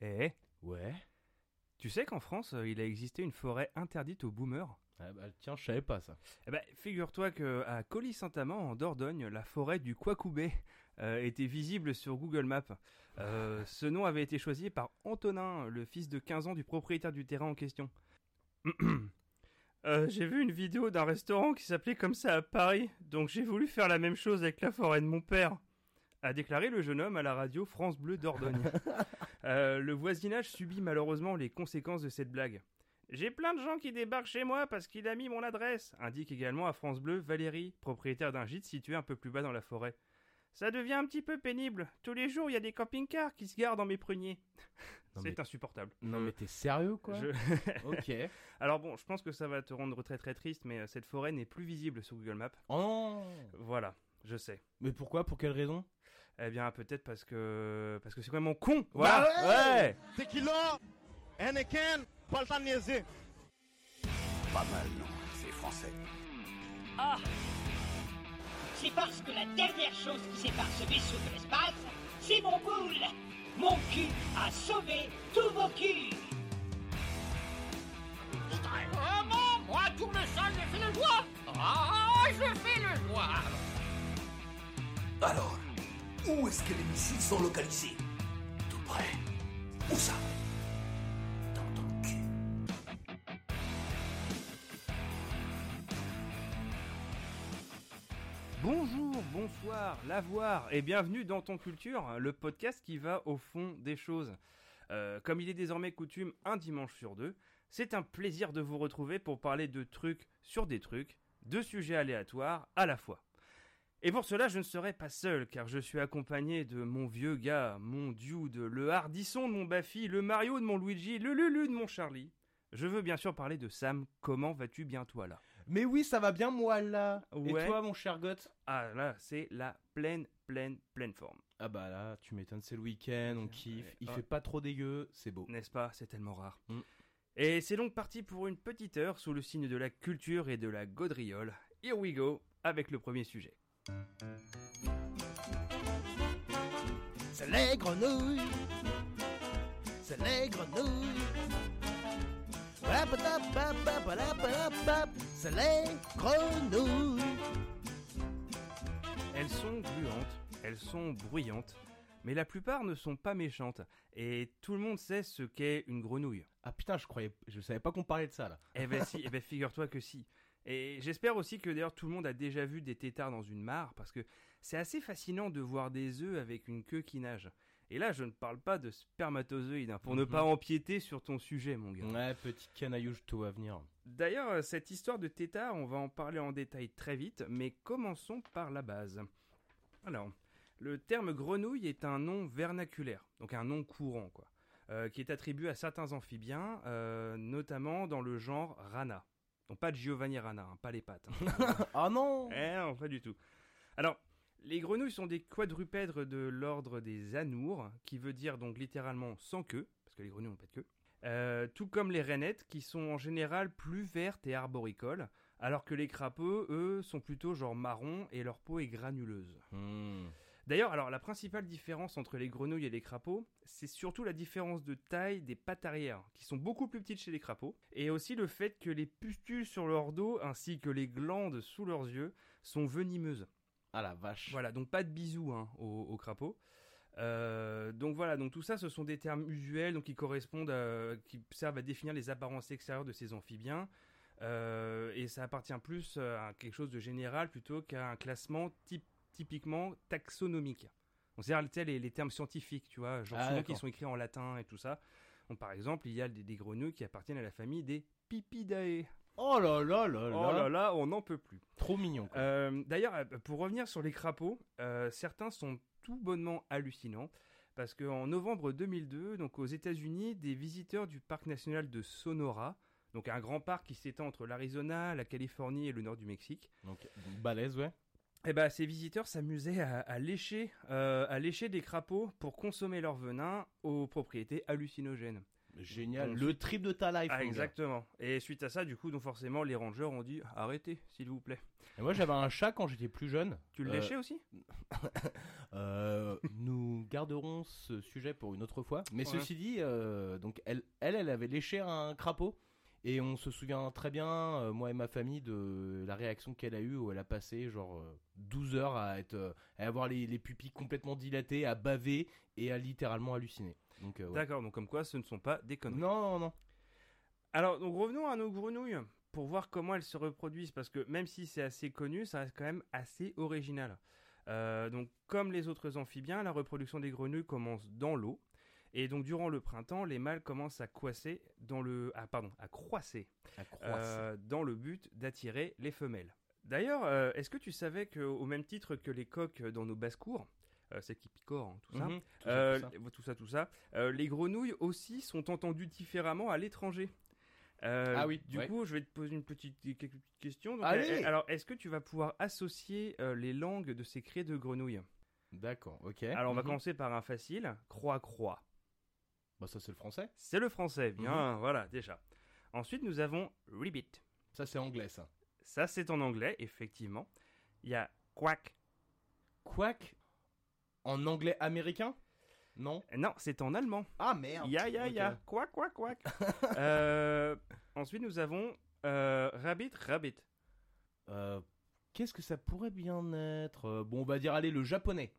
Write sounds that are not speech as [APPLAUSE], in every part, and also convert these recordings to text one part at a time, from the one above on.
Eh, Ouais. tu sais qu'en France, euh, il a existé une forêt interdite aux boomers? Ah bah tiens, je savais pas ça. Eh ben, figure-toi que à Colly-Saint-Amand, en Dordogne, la forêt du Quacoubé euh, était visible sur Google Maps. Euh, ce nom avait été choisi par Antonin, le fils de 15 ans du propriétaire du terrain en question. [CLEARS THROAT] Euh, j'ai vu une vidéo d'un restaurant qui s'appelait comme ça à Paris, donc j'ai voulu faire la même chose avec la forêt de mon père, a déclaré le jeune homme à la radio France Bleu Dordogne. [LAUGHS] Euh, le voisinage subit malheureusement les conséquences de cette blague. J'ai plein de gens qui débarquent chez moi parce qu'il a mis mon adresse, indique également à France Bleu Valérie, propriétaire d'un gîte situé un peu plus bas dans la forêt. Ça devient un petit peu pénible. Tous les jours, il y a des camping-cars qui se garent dans mes pruniers. C'est mais- insupportable. Non mais t'es sérieux quoi Je- [LAUGHS] Ok. [LAUGHS] Alors bon, je pense que ça va te rendre très très triste, mais euh, cette forêt n'est plus visible sur Google Maps. Oh Voilà, je sais. Mais pourquoi? Pour quelle raison? Eh bien, peut-être parce que parce que c'est complètement con. Bah Voilà. ouais Tequila, Anakin, pas le temps de niaiser. Pas mal, non C'est français. Ah C'est parce que la dernière chose qui sépare ce vaisseau de l'espace, c'est mon boule Mon cul a sauvé tous vos culs Vraiment Moi, tout le sang, je fais le joie Ah, je fais le joie Alors, où est-ce que les missiles sont localisés Tout près. Où ça Dans ton cul. Bonjour, bonsoir, l'avoir et bienvenue dans Ton Culture, le podcast qui va au fond des choses. Euh, comme il est désormais coutume un dimanche sur deux, c'est un plaisir de vous retrouver pour parler de trucs sur des trucs, de sujets aléatoires à la fois. Et pour cela, je ne serai pas seul, car je suis accompagné de mon vieux gars, mon Dude, le Hardisson de mon Baffy, le Mario de mon Luigi, le Lulu de mon Charlie. Je veux bien sûr parler de Sam, comment vas-tu bien toi là? Mais oui, ça va bien moi là Ouais. Et toi mon cher Goth? Ah là, c'est la pleine, pleine, pleine forme. Ah bah là, tu m'étonnes, c'est le week-end, on kiffe, il Ah. fait pas trop dégueu, c'est beau. N'est-ce pas? C'est tellement rare. Mm. Et c'est donc parti pour une petite heure sous le signe de la culture et de la gaudriole. Here we go avec le premier sujet. C'est les grenouilles. C'est les grenouilles. C'est les grenouilles. Elles sont gluantes, elles sont bruyantes, mais la plupart ne sont pas méchantes. Et tout le monde sait ce qu'est une grenouille. Ah putain, je croyais, je savais pas qu'on parlait de ça là. Eh ben si, [LAUGHS] eh ben figure-toi que si. Et j'espère aussi que d'ailleurs tout le monde a déjà vu des têtards dans une mare, parce que c'est assez fascinant de voir des œufs avec une queue qui nage. Et là, je ne parle pas de spermatozoïdes, hein, pour ne Mhm. pas empiéter sur ton sujet, mon gars. Ouais, petit canaillou, tout à venir. D'ailleurs, cette histoire de tétard, on va en parler en détail très vite, mais commençons par la base. Alors, le terme grenouille est un nom vernaculaire, donc un nom courant, quoi, euh, qui est attribué à certains amphibiens, euh, notamment dans le genre Rana. Donc pas de Giovanni Rana, hein, pas les pattes. hein. [LAUGHS] Ah non Eh non, pas du tout. Alors, les grenouilles sont des quadrupèdres de l'ordre des anours, qui veut dire donc littéralement sans queue, parce que les grenouilles n'ont pas de queue. Euh, tout comme les rainettes, qui sont en général plus vertes et arboricoles, alors que les crapauds, eux, sont plutôt genre marron et leur peau est granuleuse. Hmm. D'ailleurs, alors la principale différence entre les grenouilles et les crapauds, c'est surtout la différence de taille des pattes arrière, qui sont beaucoup plus petites chez les crapauds, et aussi le fait que les pustules sur leur dos ainsi que les glandes sous leurs yeux sont venimeuses. Ah la vache. Voilà, donc pas de bisous hein, aux, aux crapauds. Euh, donc voilà, donc tout ça, ce sont des termes usuels, donc qui correspondent, à- qui servent à définir les apparences extérieures de ces amphibiens. Euh, et ça appartient plus à quelque chose de général plutôt qu'à un classement type, typiquement taxonomique. On sait les, les termes scientifiques, tu vois, genre Ah, souvent qui sont écrits en latin et tout ça. Donc par exemple, il y a des, des grenouilles qui appartiennent à la famille des Pipidae. Oh là là là là. Oh là là, on n'en peut plus. Trop mignon. Euh, D'ailleurs, euh, pour revenir sur les crapauds, euh, certains sont tout bonnement hallucinants. Parce qu'en novembre 2002, donc aux États-Unis, des visiteurs du parc national de Sonora, donc un grand parc qui s'étend entre l'Arizona, la Californie et le nord du Mexique, Donc, donc, balèze, ouais. Eh ben, ces visiteurs s'amusaient à, à lécher, euh, à lécher des crapauds pour consommer leur venin aux propriétés hallucinogènes. Génial. Donc, Le trip de ta life. Ah, exactement. Et suite à ça, du coup, donc forcément, les rangers ont dit arrêtez, s'il vous plaît. Et moi, j'avais un chat quand j'étais plus jeune. Tu le Euh, léchais aussi? [LAUGHS] Euh, nous garderons ce sujet pour une autre fois. Mais Ouais. ceci dit, euh, donc elle, elle, elle avait léché un crapaud. Et on se souvient très bien, euh, moi et ma famille, de la réaction qu'elle a eue où elle a passé genre euh, 12 heures à, être, euh, à avoir les, les pupilles complètement dilatées, à baver et à littéralement halluciner. Donc, euh, ouais. D'accord, donc comme quoi ce ne sont pas des conneries. Non, non, non. Alors, donc revenons à nos grenouilles pour voir comment elles se reproduisent, parce que même si c'est assez connu, ça reste quand même assez original. Euh, donc, comme les autres amphibiens, la reproduction des grenouilles commence dans l'eau, et donc durant le printemps, les mâles commencent à croisser dans le, ah pardon, à croisser, À croisser. euh, dans le but d'attirer les femelles. D'ailleurs, euh, est-ce que tu savais qu'au même titre que les coques dans nos basses-cours, euh, celles qui picorent, hein, tout ça, Mhm, tout ça, euh, tout ça. tout ça, tout ça. Euh, les grenouilles aussi sont entendues différemment à l'étranger. Ah oui, Du ouais. coup, je vais te poser une petite, quelques petites questions. Donc, Allez alors, est-ce que tu vas pouvoir associer les langues de ces cris de grenouilles? D'accord, ok. Alors, on va Mhm. commencer par un facile. Croix-croix. Bah, ça, c'est le français. C'est le français. Bien, Mhm. voilà, déjà. Ensuite, nous avons ribbit. Ça, c'est anglais, ça. Ça, c'est en anglais, effectivement. Il y a quack. Quack? En anglais américain? Non? Non, c'est en allemand. Ah merde Ya, ya, ya. Quack, quack, quack. [LAUGHS] Euh, ensuite, nous avons euh, rabbit, rabbit. Euh, Qu'est-ce que ça pourrait bien être? Bon, on va dire, allez, le japonais.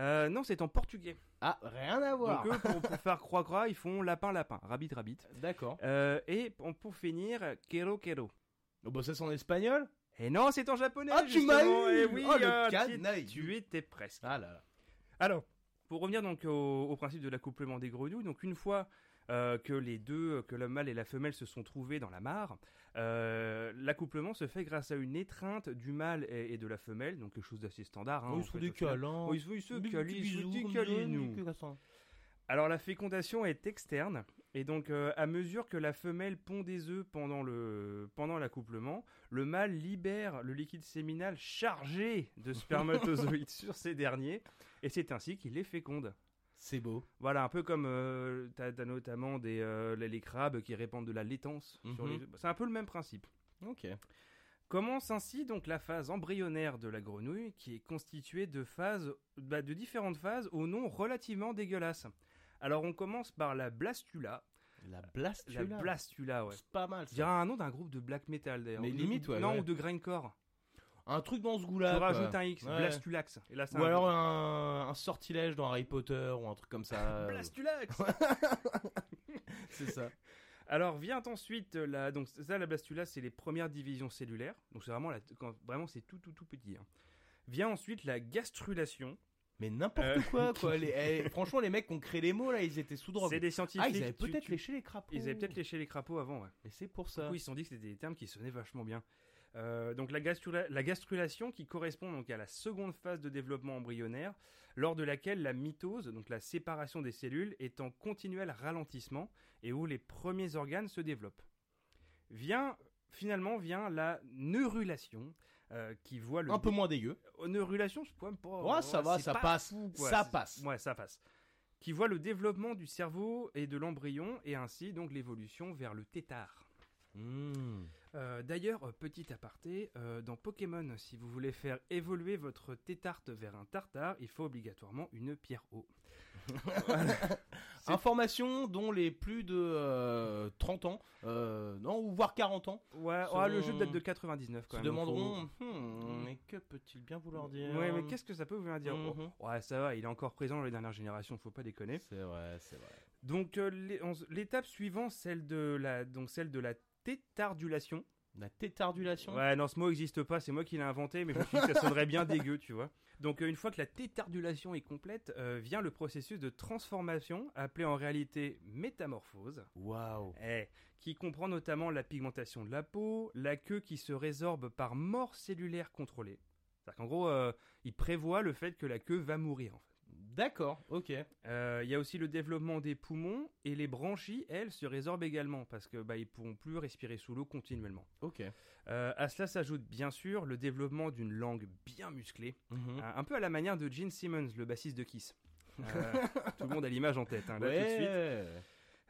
Euh, non, c'est en portugais. Ah, rien à voir. Donc eux, pour, pour faire croix-croix, ils font lapin-lapin, rabbit-rabbit. D'accord. Euh, et pour, pour finir, kero-kero. Oh, bah, ça, c'est en espagnol Et non, c'est en japonais, Ah, tu m'as eu Eh oui, Oh, le euh, tu- canaille. tu étais presque. Ah là là. Alors, pour revenir donc au, au principe de l'accouplement des grenouilles, donc une fois euh, que les deux, que le mâle et la femelle se sont trouvés dans la mare, euh, l'accouplement se fait grâce à une étreinte du mâle et, et de la femelle, donc quelque chose d'assez standard. hein, Oh, ils se font des câlins. Oh, ils se font- ils se câlins. Alors la fécondation est externe et donc euh, à mesure que la femelle pond des œufs pendant le pendant l'accouplement, le mâle libère le liquide séminal chargé de [LAUGHS] spermatozoïdes sur ces derniers et c'est ainsi qu'il les féconde. C'est beau. Voilà, un peu comme euh, t'as t'as notamment des euh, les, crabes qui répandent de la laitance Mhm. les. C'est un peu le même principe. Ok. Commence ainsi donc la phase embryonnaire de la grenouille qui est constituée de phases, bah, de différentes phases au nom relativement dégueulasse. Alors on commence par la blastula. La La blastula. blastula, ouais. C'est pas mal Je dirais ça. un nom d'un groupe de black metal d'ailleurs. Mais limite, ouais, Non, ouais. ou de grindcore. Un truc dans ce Tu goût-là. quoi. rajoutes un X, Ouais. blastulax. Et là, c'est Ou un alors un, un sortilège dans Harry Potter ou un truc comme ça. [LAUGHS] blastulax. [LAUGHS] c'est ça. Alors vient ensuite la donc ça la blastula c'est les premières divisions cellulaires. Donc c'est vraiment la quand vraiment c'est tout tout tout petit. hein. Vient ensuite la gastrulation. Mais n'importe Euh, quoi, [LAUGHS] quoi. Les- eh, franchement, les mecs qui ont créé les mots, là, ils étaient sous drogue. C'est des scientifiques. Ah, ils avaient tu- peut-être tu- léché les crapauds. Ils avaient peut-être léché les crapauds avant, ouais. Et c'est pour Du ça. coup, ils se sont dit que c'était des termes qui sonnaient vachement bien. Euh, donc la, gastrula- la gastrulation qui correspond donc à la seconde phase de développement embryonnaire, lors de laquelle la mitose, donc la séparation des cellules, est en continuel ralentissement et où les premiers organes se développent. Vient finalement vient la neurulation euh, qui voit le Un peu moins dégueu. Oh, neurulation, quand même pas. Ouais, ça va, ça pas passe. fou, quoi. Ça passe. Ouais, ça passe. Qui voit le développement du cerveau et de l'embryon et ainsi donc l'évolution vers le tétard. Mmh. Euh, D'ailleurs, euh, petit aparté, euh, dans Pokémon, si vous voulez faire évoluer votre tétarte vers un tartare, il faut obligatoirement une pierre eau. C'est- [LAUGHS] Information dont les plus de euh, 30 ans, non, ou voire 40 ans, Ouais, ah, le jeu date de 99 quand se même. donc demanderont faut- Hmm, mais que peut-il bien vouloir dire Ouais, mais qu'est-ce que ça peut vouloir dire Oh, Mhm. Ouais, ça va, il est encore présent dans les dernières générations, faut pas déconner. C'est vrai, c'est vrai. Donc l'étape suivante, celle de la, donc celle de la tétardulation. La tétardulation Ouais, non, ce mot n'existe pas, c'est moi qui l'ai inventé, mais je me suis dit que ça sonnerait bien [LAUGHS] dégueu, tu vois. Donc, euh, une fois que la tétardulation est complète, euh, vient le processus de transformation, appelé en réalité métamorphose, Waouh. eh, qui comprend notamment la pigmentation de la peau, la queue qui se résorbe par mort cellulaire contrôlée. C'est-à-dire qu'en gros, euh, il prévoit le fait que la queue va mourir, en fait. D'accord, ok. Euh, Il y a aussi le développement des poumons, et les branchies, elles, se résorbent également, parce que bah, ils pourront plus respirer sous l'eau continuellement. Ok. Euh, à cela s'ajoute bien sûr le développement d'une langue bien musclée, Mhm. un, un peu à la manière de Gene Simmons, le bassiste de Kiss. Euh, [LAUGHS] tout le monde a l'image en tête, hein, là tout de suite. ouais.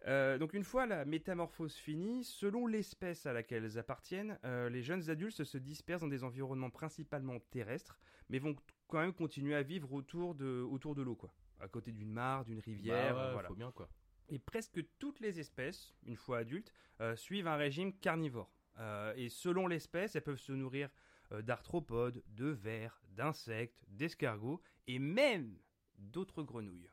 Euh, donc une fois la métamorphose finie, selon l'espèce à laquelle elles appartiennent, euh, les jeunes adultes se dispersent dans des environnements principalement terrestres, mais vont quand même continuer à vivre autour de, autour de l'eau, quoi. À côté d'une mare, d'une rivière, Bah ouais, voilà. faut bien quoi. Et presque toutes les espèces, une fois adultes, euh, suivent un régime carnivore. Euh, et selon l'espèce, elles peuvent se nourrir euh, d'arthropodes, de vers, d'insectes, d'escargots et même d'autres grenouilles.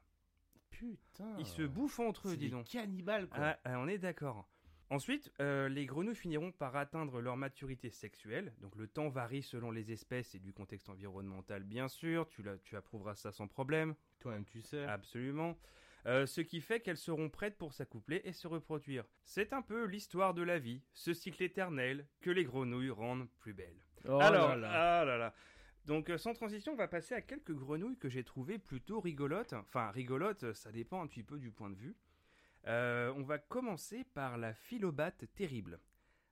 Putain. Ils se bouffent entre eux, dis donc. cannibales quoi. Ah, on est d'accord. Ensuite, euh, les grenouilles finiront par atteindre leur maturité sexuelle. Donc le temps varie selon les espèces et du contexte environnemental, bien sûr. Tu, la- tu approuveras ça sans problème. Toi-même tu sais. Absolument. Euh, ce qui fait qu'elles seront prêtes pour s'accoupler et se reproduire. C'est un peu l'histoire de la vie, ce cycle éternel que les grenouilles rendent plus belle. Oh Alors, là là. ah là là. Donc euh, sans transition, on va passer à quelques grenouilles que j'ai trouvées plutôt rigolotes. Enfin, rigolotes, ça dépend un petit peu du point de vue. Euh, on va commencer par la philobate terrible.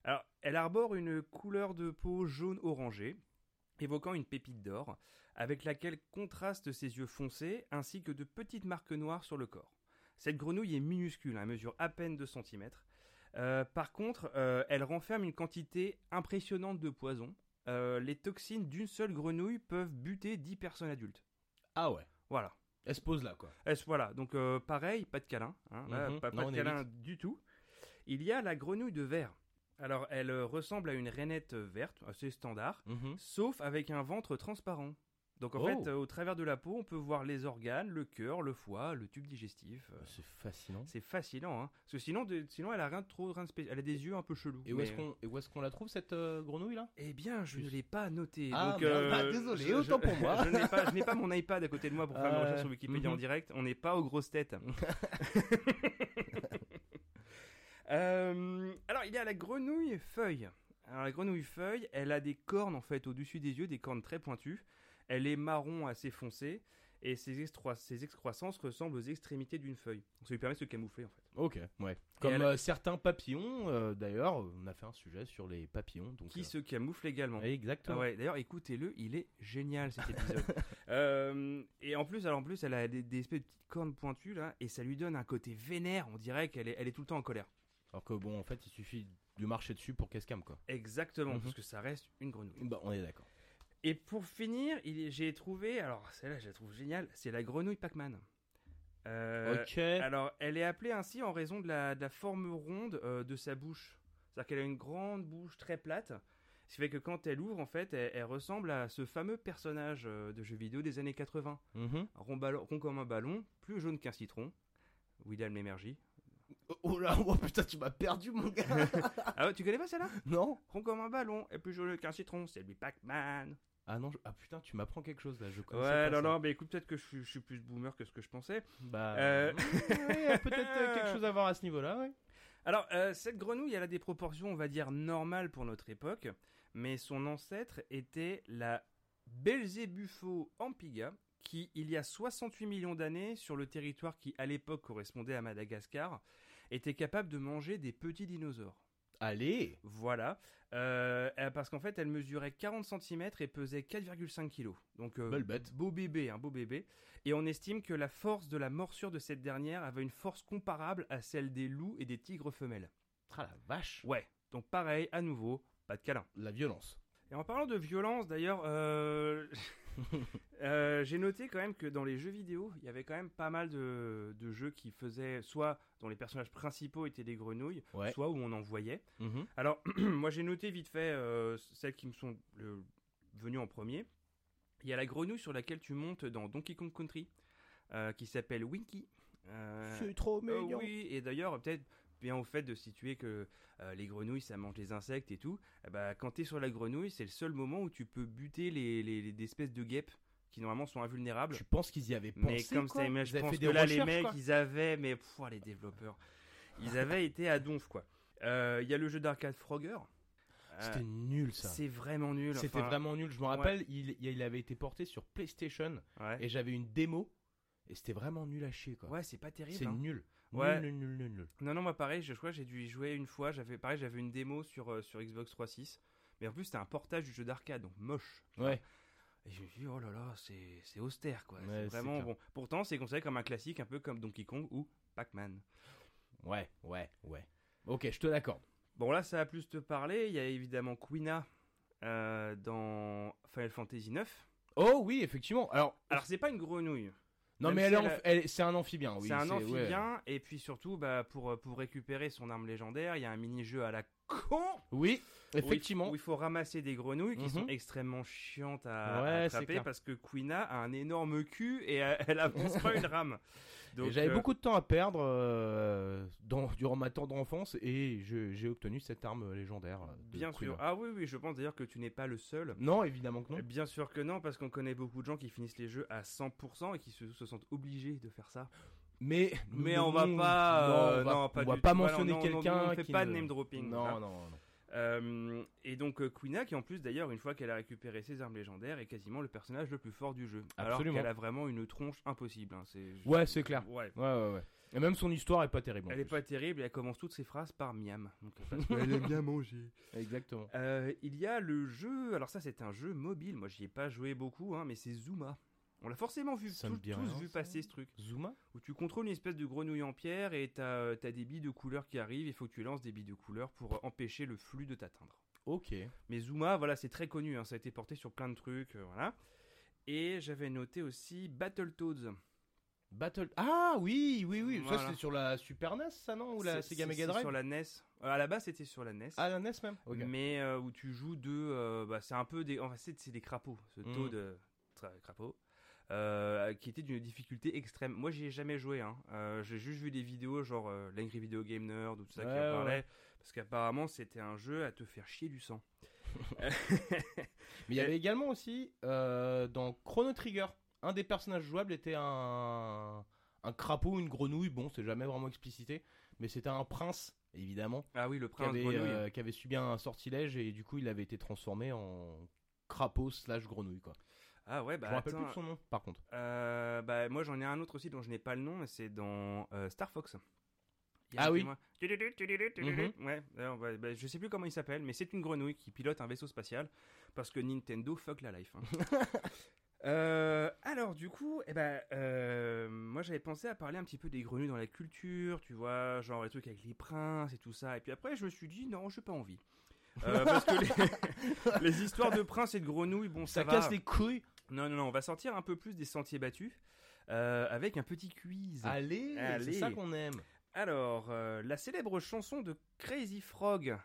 Alors, elle arbore une couleur de peau jaune orangé, évoquant une pépite d'or, avec laquelle contrastent ses yeux foncés ainsi que de petites marques noires sur le corps. Cette grenouille est minuscule, elle mesure à peine 2 cm. par contre, euh, elle renferme une quantité impressionnante de poison. Euh, les toxines d'une seule grenouille peuvent buter 10 personnes adultes. Ah ouais. Voilà. Elle se pose là quoi. Est-ce- voilà, donc euh, pareil, pas de câlin, hein, là, Mhm. pas, pas Non, on de câlin du tout. Il y a la grenouille de verre. Alors, elle euh, ressemble à une rainette verte, assez standard, Mhm. sauf avec un ventre transparent. Donc en Oh. fait, euh, au travers de la peau, on peut voir les organes, le cœur, le foie, le tube digestif. euh, C'est fascinant. c'est fascinant, hein. Parce que sinon, de- sinon, elle a rien de trop, rien de spécial. Elle a des yeux un peu chelous. Et où est-ce qu'on est-ce qu'on la trouve cette euh, grenouille là? Eh bien, je ne l'ai pas noté. Ah, donc, merde, bah, désolé, autant pour moi. je n'ai pas, je mon iPad à côté de moi pour faire Ah, ma recherche sur Wikipédia en mhm. direct. On n'est pas aux grosses têtes. [LAUGHS] Euh, alors, il y a la grenouille feuille. Alors, la grenouille feuille, elle a des cornes en fait au-dessus des yeux, des cornes très pointues. Elle est marron assez foncé et ses, ses excroissances ressemblent aux extrémités d'une feuille. Donc, ça lui permet de se camoufler en fait. Ok, ouais. Comme elle- euh, certains papillons, euh, d'ailleurs, on a fait un sujet sur les papillons. Donc, Qui euh, se camoufle également. Exactement. Ah ouais, d'ailleurs, écoutez-le, il est génial cet épisode. [LAUGHS] Et en plus, alors en plus, elle a des, des espèces de petites cornes pointues là, et ça lui donne un côté vénère. On dirait qu'elle est, elle est tout le temps en colère. Alors que bon, en fait, il suffit de marcher dessus pour qu'elle se calme quoi. Exactement, Mhm. parce que ça reste une grenouille. Bah, on est d'accord. Et pour finir, j'ai trouvé, alors celle-là, je la trouve géniale, c'est la grenouille Pac-Man. Euh, ok. Alors, elle est appelée ainsi en raison de la, de la forme ronde euh, de sa bouche. C'est-à-dire qu'elle a une grande bouche très plate. Ce qui fait que quand elle ouvre, en fait, elle, elle ressemble à ce fameux personnage euh, de jeux vidéo des années 80. Mhm. Rond, ballon- rond comme un ballon, plus jaune qu'un citron. William Lémergie. Oh là, [LAUGHS] oh putain, tu m'as perdu mon gars. [LAUGHS] ah ouais, tu connais pas celle-là? Non. Rond comme un ballon et plus jaune qu'un citron, c'est lui Pac-Man. Ah non, je- ah putain, tu m'apprends quelque chose là. Je connaissais Ouais, non, ça. non, mais écoute, peut-être que je suis, je suis plus boomer que ce que je pensais. Bah, Euh, ouais, il y a peut-être euh, quelque chose à voir à ce niveau-là, ouais. Alors, euh, cette grenouille, elle a des proportions, on va dire, normales pour notre époque, mais son ancêtre était la Belzébufo ampiga, qui, il y a 68 millions d'années, sur le territoire qui, à l'époque, correspondait à Madagascar, était capable de manger des petits dinosaures. Allez. Voilà, Euh, euh, parce qu'en fait, elle mesurait 40 cm et pesait 4,5 kg. Donc, euh, bête. beau bébé, un beau bébé. Et on estime que la force de la morsure de cette dernière avait une force comparable à celle des loups et des tigres femelles. Ah la vache. Ouais, donc pareil, à nouveau, pas de câlin. La violence. Et en parlant de violence, d'ailleurs, euh, [LAUGHS] euh, j'ai noté quand même que dans les jeux vidéo, il y avait quand même pas mal de, de jeux qui faisaient soit dont les personnages principaux étaient des grenouilles, Ouais. soit où on en voyait. Mhm. Alors, [CLEARS THROAT] moi j'ai noté vite fait euh, celles qui me sont le- venues en premier. Il y a la grenouille sur laquelle tu montes dans Donkey Kong Country, qui s'appelle Winky. Euh, C'est trop euh, mignon. oui, et d'ailleurs, peut-être bien au fait de situer que euh, les grenouilles, ça mange les insectes et tout. Eh ben, quand tu es sur la grenouille, c'est le seul moment où tu peux buter les, les- les- des espèces de guêpes qui normalement sont invulnérables. Tu penses qu'ils y avaient pensé Mais comme quoi ça, mais je pense fait que des là, les mecs, quoi. ils avaient, mais pff, les développeurs, ils [LAUGHS] avaient été à donf, quoi. Euh, Il y a le jeu d'arcade Frogger. Euh, C'était nul ça. c'est vraiment nul. C'était enfin, vraiment nul. Je me rappelle, il, il avait été porté sur PlayStation Ouais, et j'avais une démo et c'était vraiment nul à chier quoi. ouais c'est pas terrible. c'est hein. nul. Ouais. Nul, nul, nul. Non, non, moi pareil, je, je crois que j'ai dû y jouer une fois. J'avais pareil, j'avais une démo sur, euh, sur Xbox 360. Mais en plus, c'était un portage du jeu d'arcade, donc moche. Ouais. Et je me suis dit, oh là là, c'est c'est austère, quoi. Ouais, c'est vraiment bon. Pourtant, c'est considéré comme un classique, un peu comme Donkey Kong ou Pac-Man. Ouais, ouais, ouais. Ok, je te l'accorde. Bon, là, ça va plus te parler. Il y a évidemment Quina euh, dans Final Fantasy IX. Oh oui, effectivement. Alors, Alors, c'est pas une grenouille. Non, même mais si elle elle- c'est un amphibien, oui. c'est un ouais. amphibien. Et puis surtout, bah, pour, pour récupérer son arme légendaire, il y a un mini-jeu à la con. Oui, effectivement. Où il faut ramasser des grenouilles qui Mhm. sont extrêmement chiantes à, Ouais, attraper parce que Quina a un énorme cul et elle avance pas une rame. [LAUGHS] Donc, J'avais euh, beaucoup de temps à perdre euh, dans, durant ma tendre enfance et j'ai obtenu cette arme légendaire. euh, de Bien Quina. sûr. Ah oui, oui, je pense d'ailleurs que tu n'es pas le seul. Non, évidemment que non. Bien sûr que non, parce qu'on connaît beaucoup de gens qui finissent les jeux à 100% et qui se, se sentent obligés de faire ça. Mais, Mais on va pas, non, euh, on va, non, pas mentionner quelqu'un on fait qui pas de name dropping, Non, voilà. non, non. Euh, et donc euh, Quina, qui en plus d'ailleurs, une fois qu'elle a récupéré ses armes légendaires, est quasiment le personnage le plus fort du jeu. Absolument. Alors qu'elle a vraiment une tronche impossible. hein, c'est... Ouais, c'est clair. Ouais. Ouais, ouais, ouais. Et même son histoire est pas terrible. Elle est plus. pas terrible et elle commence toutes ses phrases par miam. Donc, parce qu'elle aime bien manger. Exactement. Euh, il y a le jeu, alors ça c'est un jeu mobile, moi j'y ai pas joué beaucoup, hein, mais c'est Zuma. On l'a forcément vu, tous, rien, vu passer ce truc. Zuma Où tu contrôles une espèce de grenouille en pierre et t'as as des billes de couleur qui arrivent, il faut que tu lances des billes de couleur pour euh, empêcher le flux de t'atteindre. Ok. Mais Zuma, voilà, c'est très connu, hein, ça a été porté sur plein de trucs, euh, voilà. Et j'avais noté aussi Battletoads. Battle. Ah oui, oui, oui. Ça c'était sur la Super NES, ça non Ou la Sega Mega Drive Sur la NES. Euh, à la base c'était sur la NES. Ah, la NES même mais euh, où tu joues deux, euh, bah, c'est un peu des, enfin c'est c'est des crapauds, ce Mm. taux de tra- crapaud, euh, qui était d'une difficulté extrême. Moi j'y ai jamais joué, hein. Euh, j'ai juste vu des vidéos genre euh, l'Angry Video Game Nerd ou tout ça qui Ouais, en parlait, ouais. parce qu'apparemment c'était un jeu à te faire chier du sang. [LAUGHS] Mais il y avait également aussi euh, dans Chrono Trigger, un des personnages jouables était un un crapaud, une grenouille. Bon, c'est jamais vraiment explicité, mais c'était un prince évidemment ah oui le qui prince avait, euh, qui avait subi un sortilège et du coup il avait été transformé en crapaud slash grenouille quoi. Ah ouais Je bah me rappelle attends, plus de son nom par contre. euh, bah moi j'en ai un autre aussi dont je n'ai pas le nom, c'est dans euh, Star Fox. Il y a Ah oui. témoin. Ouais, alors, bah, bah, je sais plus comment il s'appelle, mais c'est une grenouille qui pilote un vaisseau spatial parce que Nintendo fuck la life. hein. [LAUGHS] Euh, alors du coup, eh ben, euh, moi j'avais pensé à parler un petit peu des grenouilles dans la culture, tu vois, genre les trucs avec les princes et tout ça. Et puis après, je me suis dit non, j'ai pas envie. Euh, parce que les, [LAUGHS] les histoires de princes et de grenouilles, bon, ça, Ça, va. casse les couilles. Non, non, non, on va sortir un peu plus des sentiers battus euh, avec un petit quiz. Allez, Allez. c'est ça qu'on aime. Alors, euh, la célèbre chanson de Crazy Frog,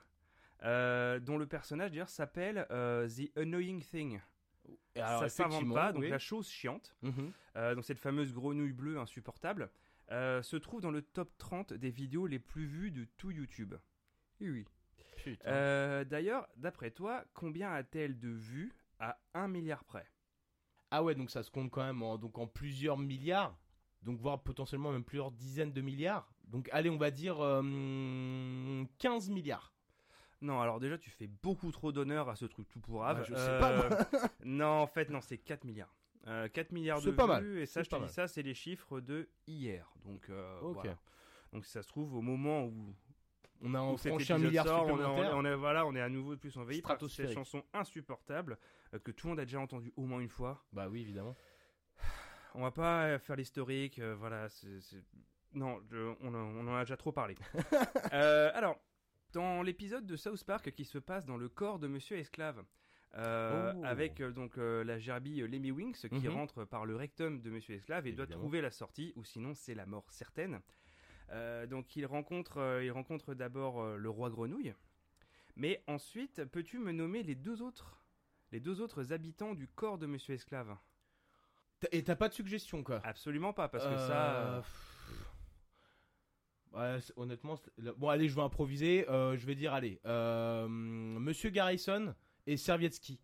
euh, dont le personnage d'ailleurs s'appelle The Annoying Thing. Alors, ça s'invente pas, donc oui. la chose chiante, Mhm. donc cette fameuse grenouille bleue insupportable, se trouve dans le top 30 des vidéos les plus vues de tout YouTube. Oui, oui. D'ailleurs, d'après toi, combien a-t-elle de vues à 1 milliard près? Ah ouais, donc ça se compte quand même en, donc en plusieurs milliards, donc voire potentiellement même plusieurs dizaines de milliards. Donc allez, on va dire euh, 15 milliards. Non, alors déjà, tu fais beaucoup trop d'honneur à ce truc tout pourrave. Ouais, je sais pas, moi. [LAUGHS] non, en fait, non, c'est 4 milliards. Euh, 4 milliards de pas vues, mal, et ça, je te dis mal. ça, c'est les chiffres de hier. Donc, euh, Ok. voilà. Donc, si ça se trouve, au moment où, On a franchi un milliard sort, on est- on est, voilà, on est à nouveau plus envahi par cette chanson insupportable euh, que tout le monde a déjà entendu au moins une fois. Bah oui, évidemment. [SIGHS] On va pas euh, faire l'historique, euh, voilà. c'est- Non, je- on, en- on en a déjà trop parlé. [LAUGHS] Euh, alors, dans l'épisode de South Park qui se passe dans le corps de Monsieur Esclave, euh, Oh. avec euh, donc euh, la gerbille Lemmy Winks qui Mhm. rentre par le rectum de Monsieur Esclave et doit trouver la sortie, ou sinon c'est la mort certaine. Euh, donc il rencontre, euh, il rencontre d'abord euh, le roi grenouille, mais ensuite, peux-tu me nommer les deux autres, les deux autres habitants du corps de Monsieur Esclave? Et t'as pas de suggestion quoi? Absolument pas, parce que ça. Euh. Ouais, honnêtement, bon allez, je vais improviser. euh, je vais dire allez, euh, Monsieur Garrison et Servietsky.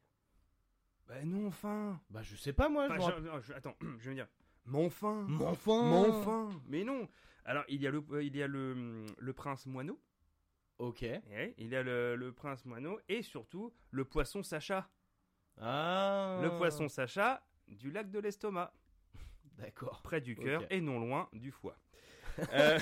Bah non, enfin. Bah je sais pas moi. Enfin, je me je- attends, [CLEARS THROAT] je veux dire. Mais enfin. Mais enfin. Mais enfin. Mais non. Alors il y a le, euh, il y a le, le prince moineau. Ok. eh, il y a le, le prince moineau et surtout le poisson Sacha. Ah. Le poisson Sacha du lac de l'estomac, D'accord. près du cœur et non loin du foie. [LAUGHS] Euh,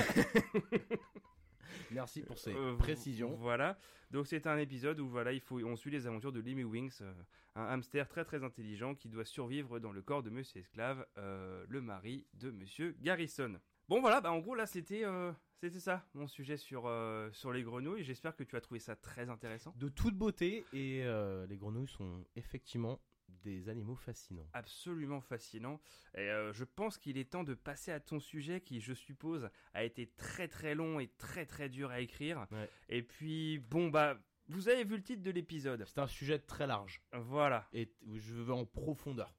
Merci pour ces Euh, précisions. Voilà. Donc c'est un épisode où voilà, il faut, on suit les aventures de Lemmy Winks, euh, un hamster très très intelligent qui doit survivre dans le corps de Monsieur Esclave, euh, le mari de Monsieur Garrison. Bon voilà, bah en gros là c'était euh, c'était ça mon sujet sur euh, sur les grenouilles. J'espère que tu as trouvé ça très intéressant. De toute beauté, et euh, les grenouilles sont effectivement des animaux fascinants. Absolument fascinant. Et je pense qu'il est temps de passer à ton sujet qui, je suppose, a été très très long et très très dur à écrire. Ouais. Et puis bon bah vous avez vu le titre de l'épisode. C'est un sujet très large, Voilà, et je vais en profondeur.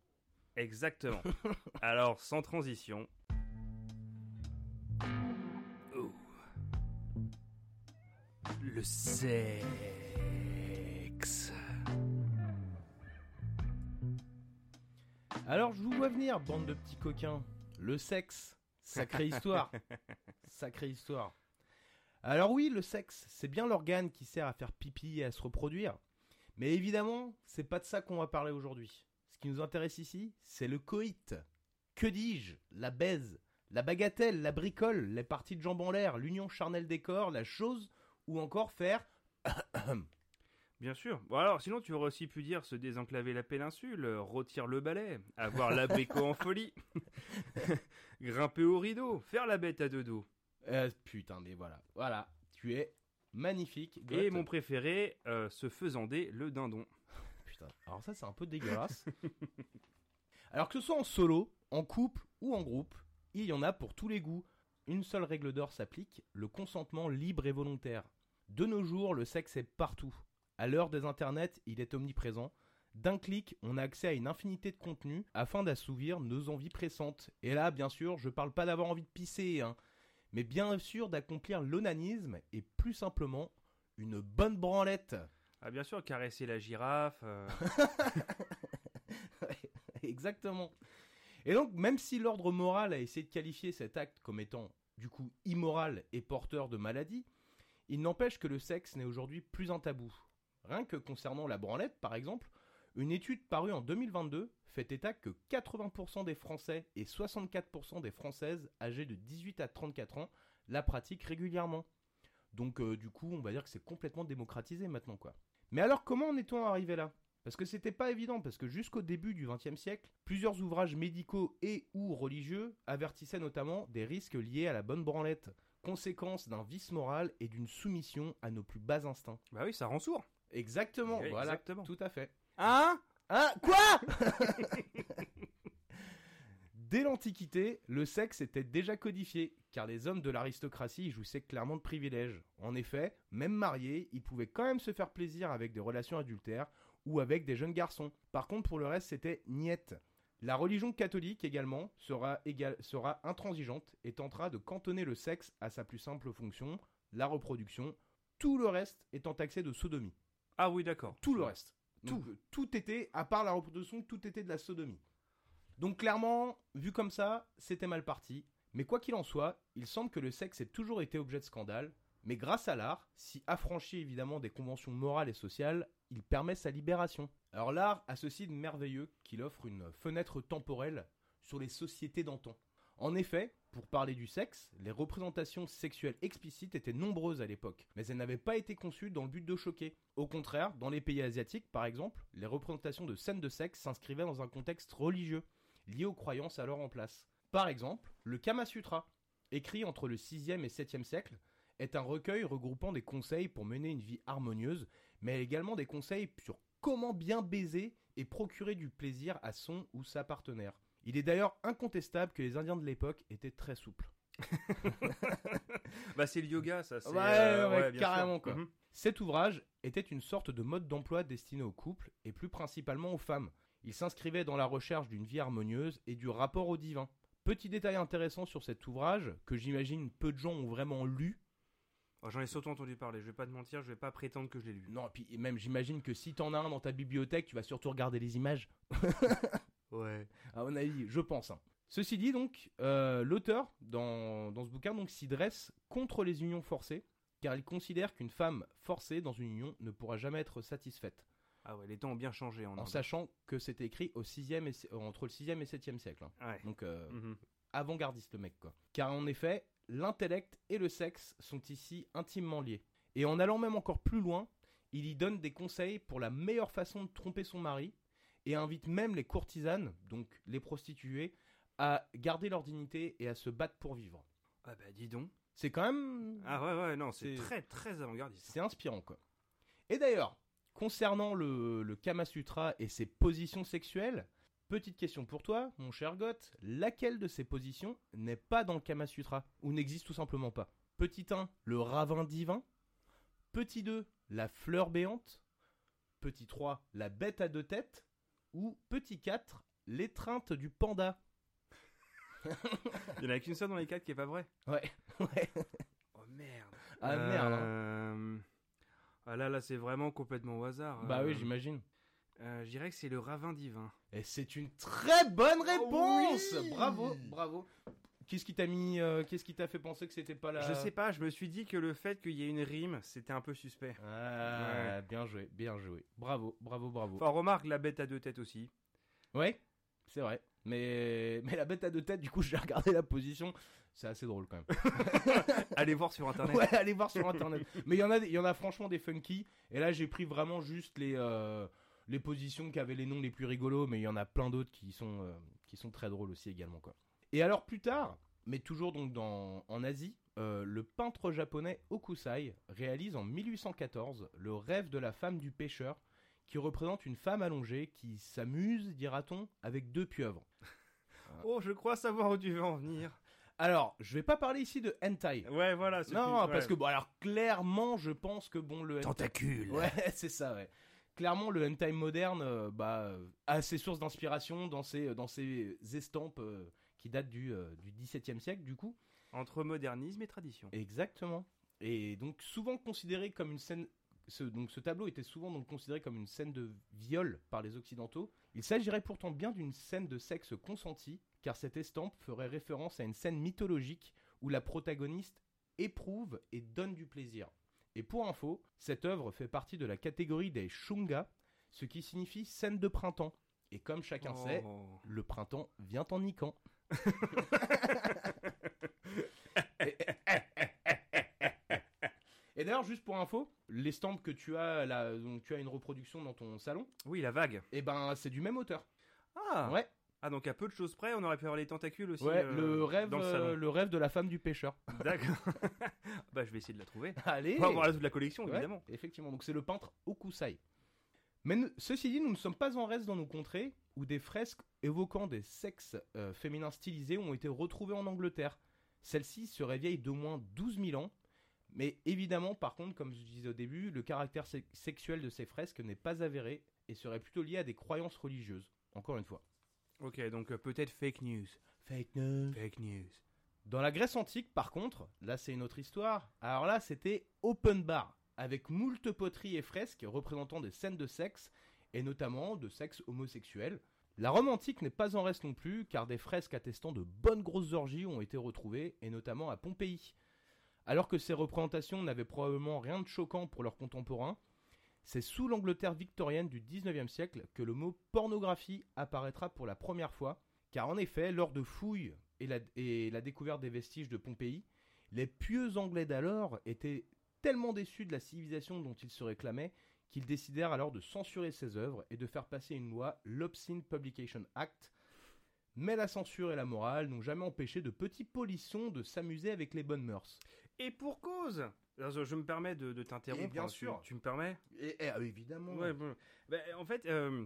exactement. [LAUGHS] Alors sans transition. Le sexe. Alors je vous vois venir, bande de petits coquins. Le sexe, sacrée histoire. [LAUGHS] sacrée histoire. Alors oui, le sexe, c'est bien l'organe qui sert à faire pipi et à se reproduire. Mais évidemment, c'est pas de ça qu'on va parler aujourd'hui. Ce qui nous intéresse ici, c'est le coït. Que dis-je? La baise, la bagatelle, la bricole, les parties de jambes en l'air, l'union charnelle des corps, la chose, ou encore faire [COUGHS] Bien sûr. Bon alors, sinon tu aurais aussi pu dire se désenclaver la péninsule, rôtir le balai, avoir l'abricot en folie, [LAUGHS] grimper au rideau, faire la bête à deux dos. Euh, putain, mais voilà. Voilà, tu es magnifique. Et mon préféré, euh, se faisander le dindon. [LAUGHS] Putain, alors ça c'est un peu dégueulasse. [LAUGHS] alors que ce soit en solo, en couple ou en groupe, il y en a pour tous les goûts. Une seule règle d'or s'applique, le consentement libre et volontaire. De nos jours, le sexe est partout. À l'heure des internets, il est omniprésent. D'un clic, on a accès à une infinité de contenus afin d'assouvir nos envies pressantes. Et là, bien sûr, je parle pas d'avoir envie de pisser, hein, mais bien sûr d'accomplir l'onanisme et plus simplement une bonne branlette. Ah bien sûr, caresser la girafe. euh, [LAUGHS] Exactement. Et donc, même si l'ordre moral a essayé de qualifier cet acte comme étant, du coup, immoral et porteur de maladie, il n'empêche que le sexe n'est aujourd'hui plus un tabou. Rien que concernant la branlette, par exemple, une étude parue en 2022 fait état que 80% des Français et 64% des Françaises âgées de 18 à 34 ans la pratiquent régulièrement. Donc, euh, du coup, on va dire que c'est complètement démocratisé maintenant, quoi. Mais alors, comment en est-on arrivé là? Parce que c'était pas évident, parce que jusqu'au début du XXe siècle, plusieurs ouvrages médicaux et ou religieux avertissaient notamment des risques liés à la bonne branlette, conséquence d'un vice moral et d'une soumission à nos plus bas instincts. Bah oui, ça rend sourd. Exactement, Oui, voilà, exactement. tout à fait. Hein? Hein? Quoi? [LAUGHS] Dès l'Antiquité, le sexe était déjà codifié, car les hommes de l'aristocratie jouissaient clairement de privilèges. En effet, même mariés, ils pouvaient quand même se faire plaisir avec des relations adultères ou avec des jeunes garçons. Par contre, pour le reste, c'était niette. La religion catholique également sera, intransigeante et tentera de cantonner le sexe à sa plus simple fonction, la reproduction, tout le reste étant taxé de sodomie. Ah oui, d'accord. Tout le reste. Donc, euh, tout était, à part la reproduction, tout était de la sodomie. Donc clairement, vu comme ça, c'était mal parti. Mais quoi qu'il en soit, il semble que le sexe ait toujours été objet de scandale. Mais grâce à l'art, si affranchi évidemment des conventions morales et sociales, il permet sa libération. Alors l'art a ceci de merveilleux qu'il offre une fenêtre temporelle sur les sociétés d'antan. En effet, pour parler du sexe, les représentations sexuelles explicites étaient nombreuses à l'époque, mais elles n'avaient pas été conçues dans le but de choquer. Au contraire, dans les pays asiatiques par exemple, les représentations de scènes de sexe s'inscrivaient dans un contexte religieux, lié aux croyances alors en place. Par exemple, le Kama Sutra, écrit entre le 6e et 7e siècle, est un recueil regroupant des conseils pour mener une vie harmonieuse, mais également des conseils sur comment bien baiser et procurer du plaisir à son ou sa partenaire. Il est d'ailleurs incontestable que les Indiens de l'époque étaient très souples. [LAUGHS] Bah c'est le yoga, ça. c'est, Ouais, euh, ouais, bien carrément, sûr. quoi. Mhm. Cet ouvrage était une sorte de mode d'emploi destiné aux couples et plus principalement aux femmes. Il s'inscrivait dans la recherche d'une vie harmonieuse et du rapport au divin. Petit détail intéressant sur cet ouvrage, que j'imagine peu de gens ont vraiment lu. Oh, J'en ai surtout entendu parler. Je vais pas te mentir, je vais pas prétendre que je l'ai lu. Non, et puis même j'imagine que si t'en as un dans ta bibliothèque, tu vas surtout regarder les images. [LAUGHS] Ouais. À mon avis, je pense. hein. Ceci dit, donc, euh, l'auteur, dans, dans ce bouquin, donc, s'y dresse contre les unions forcées, car il considère qu'une femme forcée dans une union ne pourra jamais être satisfaite, Ah ouais, les temps ont bien changé en en Inde. sachant que c'était écrit au 6e et, euh, entre le 6e et 7e siècle. hein. Ouais. Donc, euh, Mhm. avant-gardiste le mec, quoi. Car en effet, l'intellect et le sexe sont ici intimement liés. Et en allant même encore plus loin, il y donne des conseils pour la meilleure façon de tromper son mari et invite même les courtisanes, donc les prostituées, à garder leur dignité et à se battre pour vivre. Ah bah dis donc. C'est quand même Ah ouais, ouais, non, c'est très, très avant-gardiste. c'est inspirant quoi. Et d'ailleurs, concernant le, le Kama Sutra et ses positions sexuelles, petite question pour toi, mon cher Goth, laquelle de ces positions n'est pas dans le Kama Sutra ou n'existe tout simplement pas? Petit 1, le ravin divin. Petit 2, la fleur béante. Petit 3, la bête à deux têtes. Ou petit 4, l'étreinte du panda. [LAUGHS] Il y en a qu'une seule dans les quatre qui est pas vraie. Ouais, [LAUGHS] ouais. Oh merde. Ah merde. hein. Euh, Ah là, là, c'est vraiment complètement au hasard. Bah Euh, oui, j'imagine. Euh, Je dirais que c'est le ravin divin. Et c'est une très bonne réponse. oui Bravo, bravo. Qu'est-ce qui t'a mis, euh, qu'est-ce qui t'a fait penser que c'était pas la Je sais pas, je me suis dit que le fait qu'il y ait une rime, c'était un peu suspect. Ah, bien joué, bien joué. Bravo, bravo, bravo. Enfin, remarque la bête à deux têtes aussi. Ouais, c'est vrai. Mais, mais la bête à deux têtes, du coup, j'ai regardé la position. C'est assez drôle quand même. [LAUGHS] Allez voir sur internet. Ouais, allez voir sur internet. Mais il y en a, il y en a franchement des funky. Et là, j'ai pris vraiment juste les, euh, les positions qui avaient les noms les plus rigolos. Mais il y en a plein d'autres qui sont, euh, qui sont très drôles aussi également, quoi. Et alors plus tard, mais toujours donc dans, en Asie, euh, le peintre japonais Okusai réalise en 1814 le rêve de la femme du pêcheur, qui représente une femme allongée qui s'amuse, dira-t-on, avec deux pieuvres. [LAUGHS] Oh, je crois savoir où tu veux en venir. Alors, je vais pas parler ici de hentai. Ouais, voilà. Non, parce ouais. que bon, alors clairement, je pense que bon le Tentacule. Ouais, [LAUGHS] c'est ça, ouais. Clairement, le hentai moderne euh, bah, euh, a ses sources d'inspiration dans ses, dans ses estampes euh, qui datent du, euh, du XVIIe siècle, du coup. Entre modernisme et tradition. Exactement. Et donc, souvent considéré comme une scène. Ce, donc, ce tableau était souvent donc considéré comme une scène de viol par les Occidentaux. Il s'agirait pourtant bien d'une scène de sexe consenti, car cette estampe ferait référence à une scène mythologique où la protagoniste éprouve et donne du plaisir. Et pour info, cette œuvre fait partie de la catégorie des shunga, ce qui signifie scène de printemps. Et comme chacun sait, Oh. le printemps vient en niquant. [LAUGHS] Et d'ailleurs, juste pour info, l'estampe que tu as là, donc tu as une reproduction dans ton salon, Oui, la vague. et ben c'est du même auteur. Ah. Ouais, Ah, donc à peu de choses près, on aurait pu avoir les tentacules aussi. ouais, euh, le rêve, dans le euh, le rêve de la femme du pêcheur. [LAUGHS] D'accord. bah, je vais essayer de la trouver. [LAUGHS] Allez. On va voir toute la collection, Ouais, évidemment. effectivement, donc c'est le peintre Okusai. Mais ceci dit, nous ne sommes pas en reste dans nos contrées où des fresques évoquant des sexes euh, féminins stylisés ont été retrouvées en Angleterre. Celles-ci seraient vieilles d'au moins 12 000 ans. Mais évidemment, par contre, comme je disais au début, le caractère se- sexuel de ces fresques n'est pas avéré et serait plutôt lié à des croyances religieuses. Encore une fois. Ok, donc euh, peut-être fake news. Fake news. Fake news. Dans la Grèce antique, par contre, là c'est une autre histoire. Alors là, c'était open bar, avec moult poteries et fresques représentant des scènes de sexe, et notamment de sexe homosexuel. La Rome antique n'est pas en reste non plus, car des fresques attestant de bonnes grosses orgies ont été retrouvées, et notamment à Pompéi. Alors que ces représentations n'avaient probablement rien de choquant pour leurs contemporains, c'est sous l'Angleterre victorienne du 19e siècle que le mot pornographie apparaîtra pour la première fois, car en effet, lors de fouilles et la, et la découverte des vestiges de Pompéi, les pieux Anglais d'alors étaient tellement déçus de la civilisation dont ils se réclamaient qu'ils décidèrent alors de censurer ces œuvres et de faire passer une loi, l'Obscene Publication Act. Mais la censure et la morale n'ont jamais empêché de petits polissons de s'amuser avec les bonnes mœurs. Et pour cause je, me permets de, de t'interrompre. Bien hein, sûr. Tu, tu me permets Et, évidemment. Ouais, bon. Bah, en fait, euh,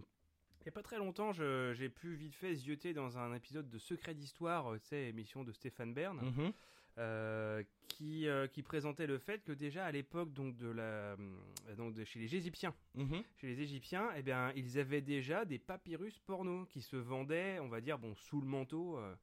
il n'y a pas très longtemps, j'ai pu vite fait zioter dans un épisode de Secret d'Histoire, euh, tu sais, émission de Stéphane Bern, Mhm. euh, qui, euh, qui présentait le fait que déjà à l'époque donc de la, donc de chez les Égyptiens, chez les Égyptiens, eh bien, ils avaient déjà des papyrus porno qui se vendaient, on va dire, bon, sous le manteau, euh,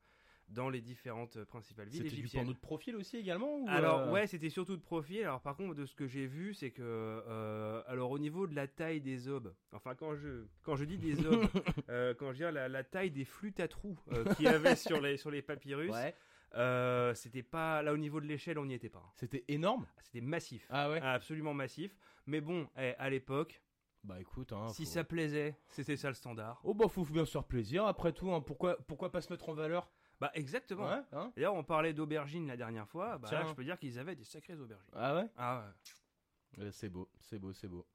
dans les différentes euh, principales villes C'était du égyptiennes. porno de profil aussi également ou, Alors euh, ouais, c'était surtout de profil. Alors par contre, de ce que j'ai vu, c'est que euh, alors au niveau de la taille des obes, enfin quand je quand je dis des obes, [LAUGHS] euh, quand je dis la, la taille des flûtes à trous qu'il y avait sur les sur les papyrus, Ouais. euh, c'était pas là au niveau de l'échelle, on n'y était pas. C'était énorme. C'était massif, Ah ouais. absolument massif. Mais bon, eh, à l'époque, Bah écoute, hein, si faut- ça plaisait, c'était ça le standard. Oh bah faut bien se faire plaisir après tout. hein. Pourquoi pourquoi pas se mettre en valeur Bah exactement. Ouais, hein D'ailleurs, on parlait d'aubergines la dernière fois. Bah, là, Tiens. je peux dire qu'ils avaient des sacrées aubergines. Ah ouais? Ah ouais. Euh, c'est beau, c'est beau, c'est beau.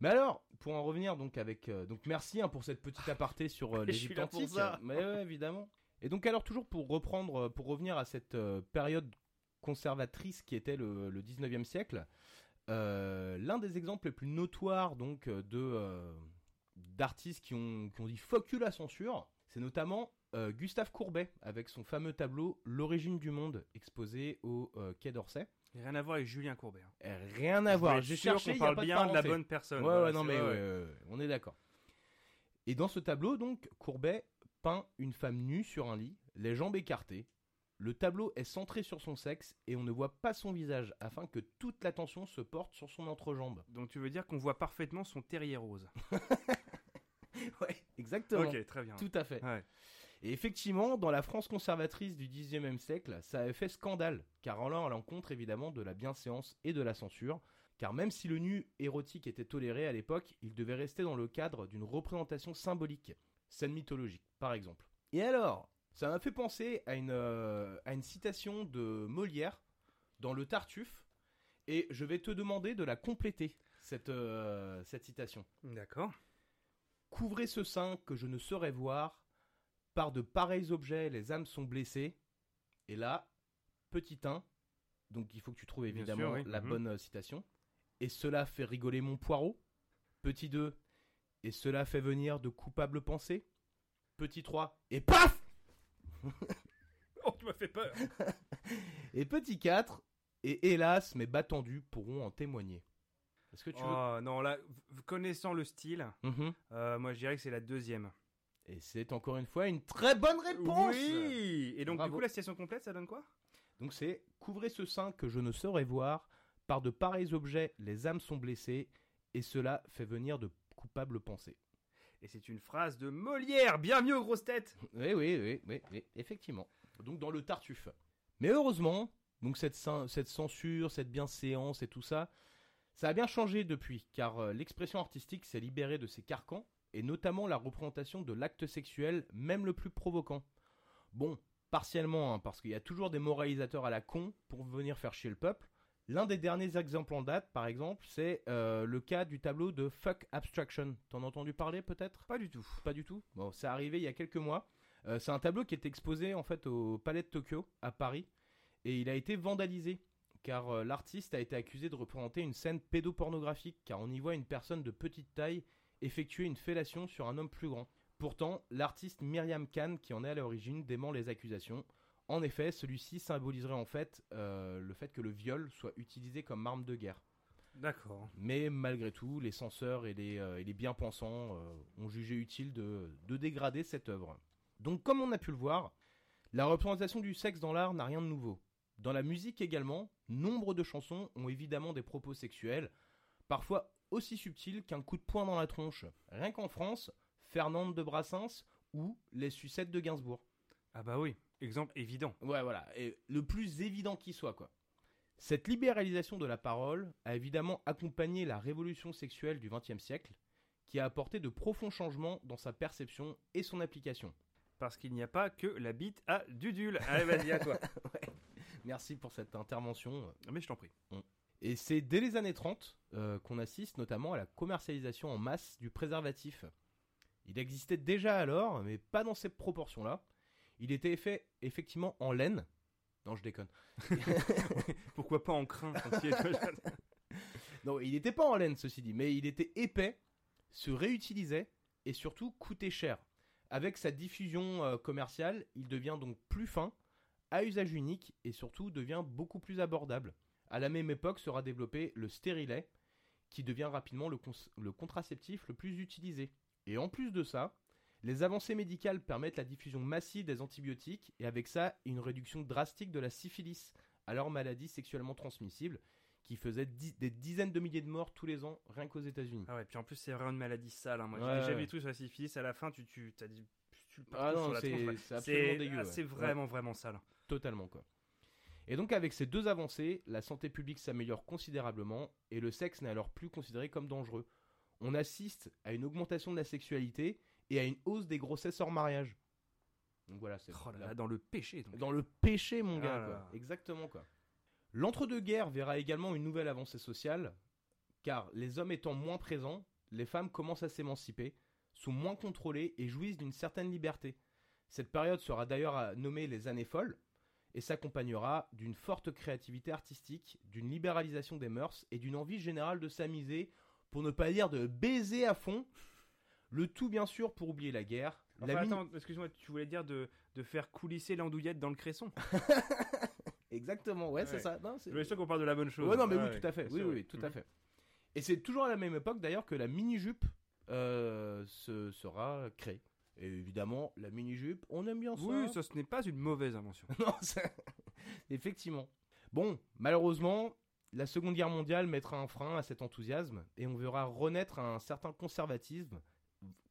Mais alors, pour en revenir donc avec euh, donc merci hein, pour cette petite aparté sur euh, [LAUGHS] Je suis l'Égypte là pour antique. ça. [LAUGHS] Mais ouais, évidemment. Et donc alors toujours pour reprendre, euh, pour revenir à cette euh, période conservatrice qui était le, le 19e siècle, euh, l'un des exemples les plus notoires donc de euh, d'artistes qui ont, qui ont dit fuck you la censure, c'est notamment euh, Gustave Courbet avec son fameux tableau L'origine du monde exposé au euh, Quai d'Orsay. Rien à voir avec Julien Courbet. hein. Euh, Rien à voir. J'ai cherché, a parle de bien de la bonne personne. Ouais, Voilà, ouais, non, mais ouais, ouais, on est d'accord. Et dans ce tableau, donc, Courbet peint une femme nue sur un lit, les jambes écartées. Le tableau est centré sur son sexe et on ne voit pas son visage afin que toute l'attention se porte sur son entrejambe. Donc tu veux dire qu'on voit parfaitement son terrier rose. [LAUGHS] Ouais, exactement. Ok, très bien. Tout à fait. Ouais. Et effectivement, dans la France conservatrice du XIXe siècle, ça avait fait scandale, car allant à l'encontre évidemment de la bienséance et de la censure, car même si le nu érotique était toléré à l'époque, il devait rester dans le cadre d'une représentation symbolique, scène mythologique par exemple. Et alors, ça m'a fait penser à une, euh, à une citation de Molière dans le Tartuffe, et je vais te demander de la compléter, cette, euh, cette citation. D'accord. Couvrez ce sein que je ne saurais voir. Par de pareils objets, les âmes sont blessées. Et là, petit 1, donc il faut que tu trouves évidemment sûr, oui. la Mhm. bonne euh, citation. Et cela fait rigoler mon poireau. Petit 2, et cela fait venir de coupables pensées. Petit 3, et paf [LAUGHS] Oh, tu m'as fait peur. [LAUGHS] Et petit 4, et hélas, mes bas tendus pourront en témoigner. Est-ce que tu Oh non, là, connaissant le style, veux Mhm. euh, moi je dirais que c'est la deuxième. Et c'est encore une fois une très bonne réponse Oui Et donc Bravo. du coup la citation complète, ça donne quoi? Donc c'est couvrez ce sein que je ne saurais voir. Par de pareils objets, les âmes sont blessées, et cela fait venir de coupables pensées. Et c'est une phrase de Molière. Bienvenue aux grosses têtes. Oui, oui, oui, oui, oui, effectivement. Donc dans le Tartuffe. Mais heureusement, donc cette, cette censure, cette bienséance et tout ça, ça a bien changé depuis, car euh, l'expression artistique s'est libérée de ses carcans, et notamment la représentation de l'acte sexuel, même le plus provoquant. Bon, partiellement, hein, parce qu'il y a toujours des moralisateurs à la con pour venir faire chier le peuple. L'un des derniers exemples en date, par exemple, c'est euh, le cas du tableau de Fuck Abstraction. T'en as entendu parler peut-être? Pas du tout. pas du tout? Bon, c'est arrivé il y a quelques mois. Euh, c'est un tableau qui est exposé en fait au Palais de Tokyo à Paris et il a été vandalisé car euh, l'artiste a été accusé de représenter une scène pédopornographique car on y voit une personne de petite taille effectuer une fellation sur un homme plus grand. Pourtant, l'artiste Myriam Khan qui en est à l'origine dément les accusations. En effet, celui-ci symboliserait en fait euh, le fait que le viol soit utilisé comme arme de guerre. D'accord. Mais malgré tout, les censeurs et les, euh, et les bien-pensants euh, ont jugé utile de, de dégrader cette œuvre. Donc comme on a pu le voir, la représentation du sexe dans l'art n'a rien de nouveau. Dans la musique également, nombre de chansons ont évidemment des propos sexuels, parfois aussi subtils qu'un coup de poing dans la tronche. Rien qu'en France, Fernande de Brassens ou Les sucettes de Gainsbourg. Ah bah oui. Exemple évident. Ouais, voilà. Et le plus évident qui soit, quoi. Cette libéralisation de la parole a évidemment accompagné la révolution sexuelle du XXe siècle, qui a apporté de profonds changements dans sa perception et son application. Parce qu'il n'y a pas que la bite à Dudule. Allez, vas-y, à toi. [LAUGHS] Merci pour cette intervention. Mais je t'en prie. Et c'est dès les années 30 euh, qu'on assiste notamment à la commercialisation en masse du préservatif. Il existait déjà alors, mais pas dans ces proportions-là. Il était fait effectivement en laine. Non, je déconne. [LAUGHS] [LAUGHS] Pourquoi pas en crin quand il est- [LAUGHS] Non, il n'était pas en laine, ceci dit, mais il était épais, se réutilisait et surtout coûtait cher. Avec sa diffusion euh, commerciale, il devient donc plus fin, à usage unique et surtout devient beaucoup plus abordable. À la même époque sera développé le stérilet, qui devient rapidement le, contraceptif le plus utilisé. Et en plus de ça, les avancées médicales permettent la diffusion massive des antibiotiques et avec ça une réduction drastique de la syphilis, alors maladie sexuellement transmissible, qui faisait dix- des dizaines de milliers de morts tous les ans, rien qu'aux États-Unis. Ah ouais, puis en plus, c'est vraiment une maladie sale. hein. Moi, j'ai déjà ouais. vu trucs sur la syphilis. À la fin, tu, tu as dit. Tu le Ah non, sur la c'est- ouais. absolument dégueu, ah. C'est vraiment, vraiment sale. Totalement, quoi. Et donc, avec ces deux avancées, la santé publique s'améliore considérablement et le sexe n'est alors plus considéré comme dangereux. On assiste à une augmentation de la sexualité et à une hausse des grossesses hors mariage. Donc voilà, c'est Oh là la- là, dans le péché. donc. dans le péché, mon Ah gars. quoi. là. Exactement, quoi. L'entre-deux-guerres verra également une nouvelle avancée sociale, car les hommes étant moins présents, les femmes commencent à s'émanciper, sont moins contrôlées et jouissent d'une certaine liberté. Cette période sera d'ailleurs nommée les années folles, et s'accompagnera d'une forte créativité artistique, d'une libéralisation des mœurs et d'une envie générale de s'amuser, pour ne pas dire de baiser à fond. Le tout bien sûr pour oublier la guerre. Enfin, la attends, excuse-moi, tu voulais dire de, de faire coulisser l'andouillette dans le cresson [LAUGHS] Exactement, ouais, c'est ça. Non, c'est- Je suis sûr qu'on parle de la bonne chose. Ouais, non, mais oui, ouais, tout à fait. Oui, sûr, oui, oui, tout à Mhm. fait. Et c'est toujours à la même époque d'ailleurs que la mini-jupe euh, se sera créée. Et évidemment, la mini-jupe, on aime bien ça. Oui, ça ce n'est pas une mauvaise invention. [LAUGHS] non, ça- [LAUGHS] effectivement. Bon, malheureusement, la Seconde Guerre mondiale mettra un frein à cet enthousiasme et on verra renaître un certain conservatisme,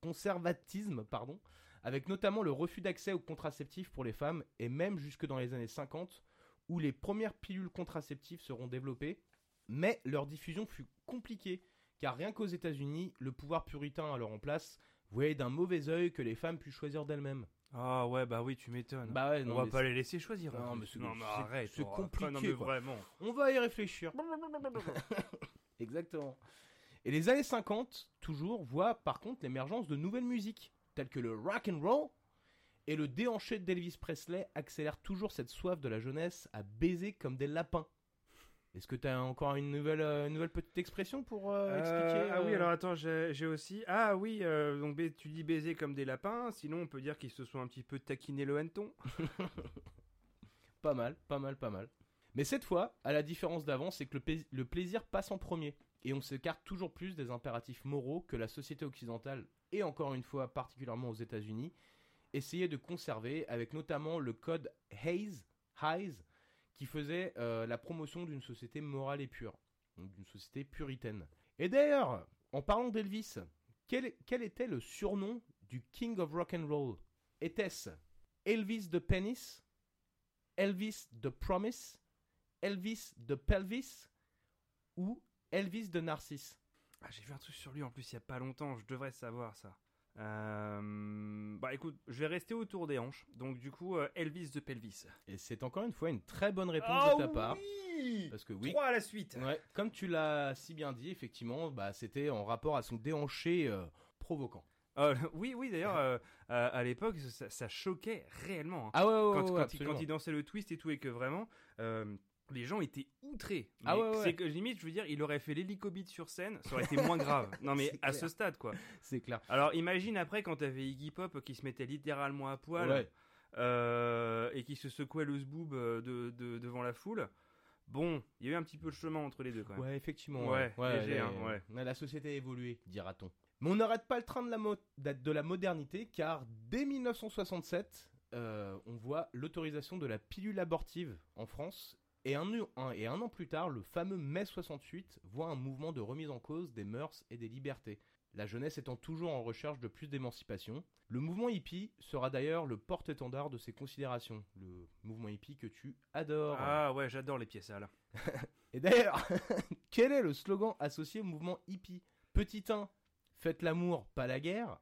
conservatisme, pardon, avec notamment le refus d'accès aux contraceptifs pour les femmes et même jusque dans les années 50 où les premières pilules contraceptives seront développées, mais leur diffusion fut compliquée car rien qu'aux États-Unis, le pouvoir puritain alors en place voyait d'un mauvais œil que les femmes puissent choisir d'elles-mêmes. Ah ouais, bah oui, tu m'étonnes. Bah ouais, On va pas les laisser choisir. Non, mais non, mais arrête. c'est compliqué, Non, mais vraiment. On va y réfléchir. [LAUGHS] Exactement. Et les années 50, toujours, voient par contre l'émergence de nouvelles musiques, telles que le rock and roll, et le déhanché d'Elvis Presley accélère toujours cette soif de la jeunesse à baiser comme des lapins. Est-ce que tu as encore une nouvelle, euh, une nouvelle petite expression pour euh, Euh, expliquer Ah oui, alors attends, j'ai aussi. Ah oui, donc tu dis baiser comme des lapins, sinon on peut dire qu'ils se sont un petit peu taquinés le hanneton. [LAUGHS] Pas mal, pas mal, pas mal. Mais cette fois, à la différence d'avant, c'est que le plaisir passe en premier. Et on s'écarte toujours plus des impératifs moraux que la société occidentale, et encore une fois particulièrement aux États-Unis, essayait de conserver, avec notamment le code Hayes, Hayes qui faisait euh, la promotion d'une société morale et pure, donc d'une société puritaine. Et d'ailleurs, en parlant d'Elvis, quel, quel était le surnom du King of Rock and Roll? Était-ce Elvis de Penis Elvis de Promise, Elvis de Pelvis ou Elvis de Narcisse? Ah, j'ai vu un truc sur lui en plus il y a pas longtemps, je devrais savoir ça. Euh, Bah écoute, je vais rester autour des hanches. Donc du coup, euh, Elvis de Pelvis. Et c'est encore une fois une très bonne réponse Oh de ta part. oui Parce que oui, 3 à la suite. ouais, comme tu l'as si bien dit, effectivement, bah, c'était en rapport à son déhanché euh, provoquant. Euh, [LAUGHS] oui, oui, d'ailleurs, euh, à, à l'époque, ça, ça choquait réellement. hein. Ah ouais, ouais, quand, ouais, quand il, quand il dansait le twist et tout, et que vraiment, les gens étaient outrés. Ah ouais, ouais. C'est que limite, je veux dire, il aurait fait l'hélicobite sur scène, ça aurait été moins grave. [LAUGHS] Non, mais à ce stade, quoi. C'est clair. Alors imagine après quand t'avais Iggy Pop qui se mettait littéralement à poil Ouais. euh, et qui se secouait le zboob euh, de, de- devant la foule. Bon, il y a eu un petit peu de chemin entre les deux quand même. Ouais, effectivement. Ouais, léger, les- hein, ouais. ouais, La société a évolué, dira-t-on. Mais on n'arrête pas le train de la, mo- de la modernité, car dès 1967, euh, on voit l'autorisation de la pilule abortive en France. Et un, nu- un- et un an plus tard, le fameux mai 68 voit un mouvement de remise en cause des mœurs et des libertés. La jeunesse étant toujours en recherche de plus d'émancipation. Le mouvement hippie sera d'ailleurs le porte-étendard de ces considérations. Le mouvement hippie que tu adores. Ah ouais, j'adore les pièces sales. [LAUGHS] Et d'ailleurs, [LAUGHS] quel est le slogan associé au mouvement hippie? Petit 1, faites l'amour, pas la guerre.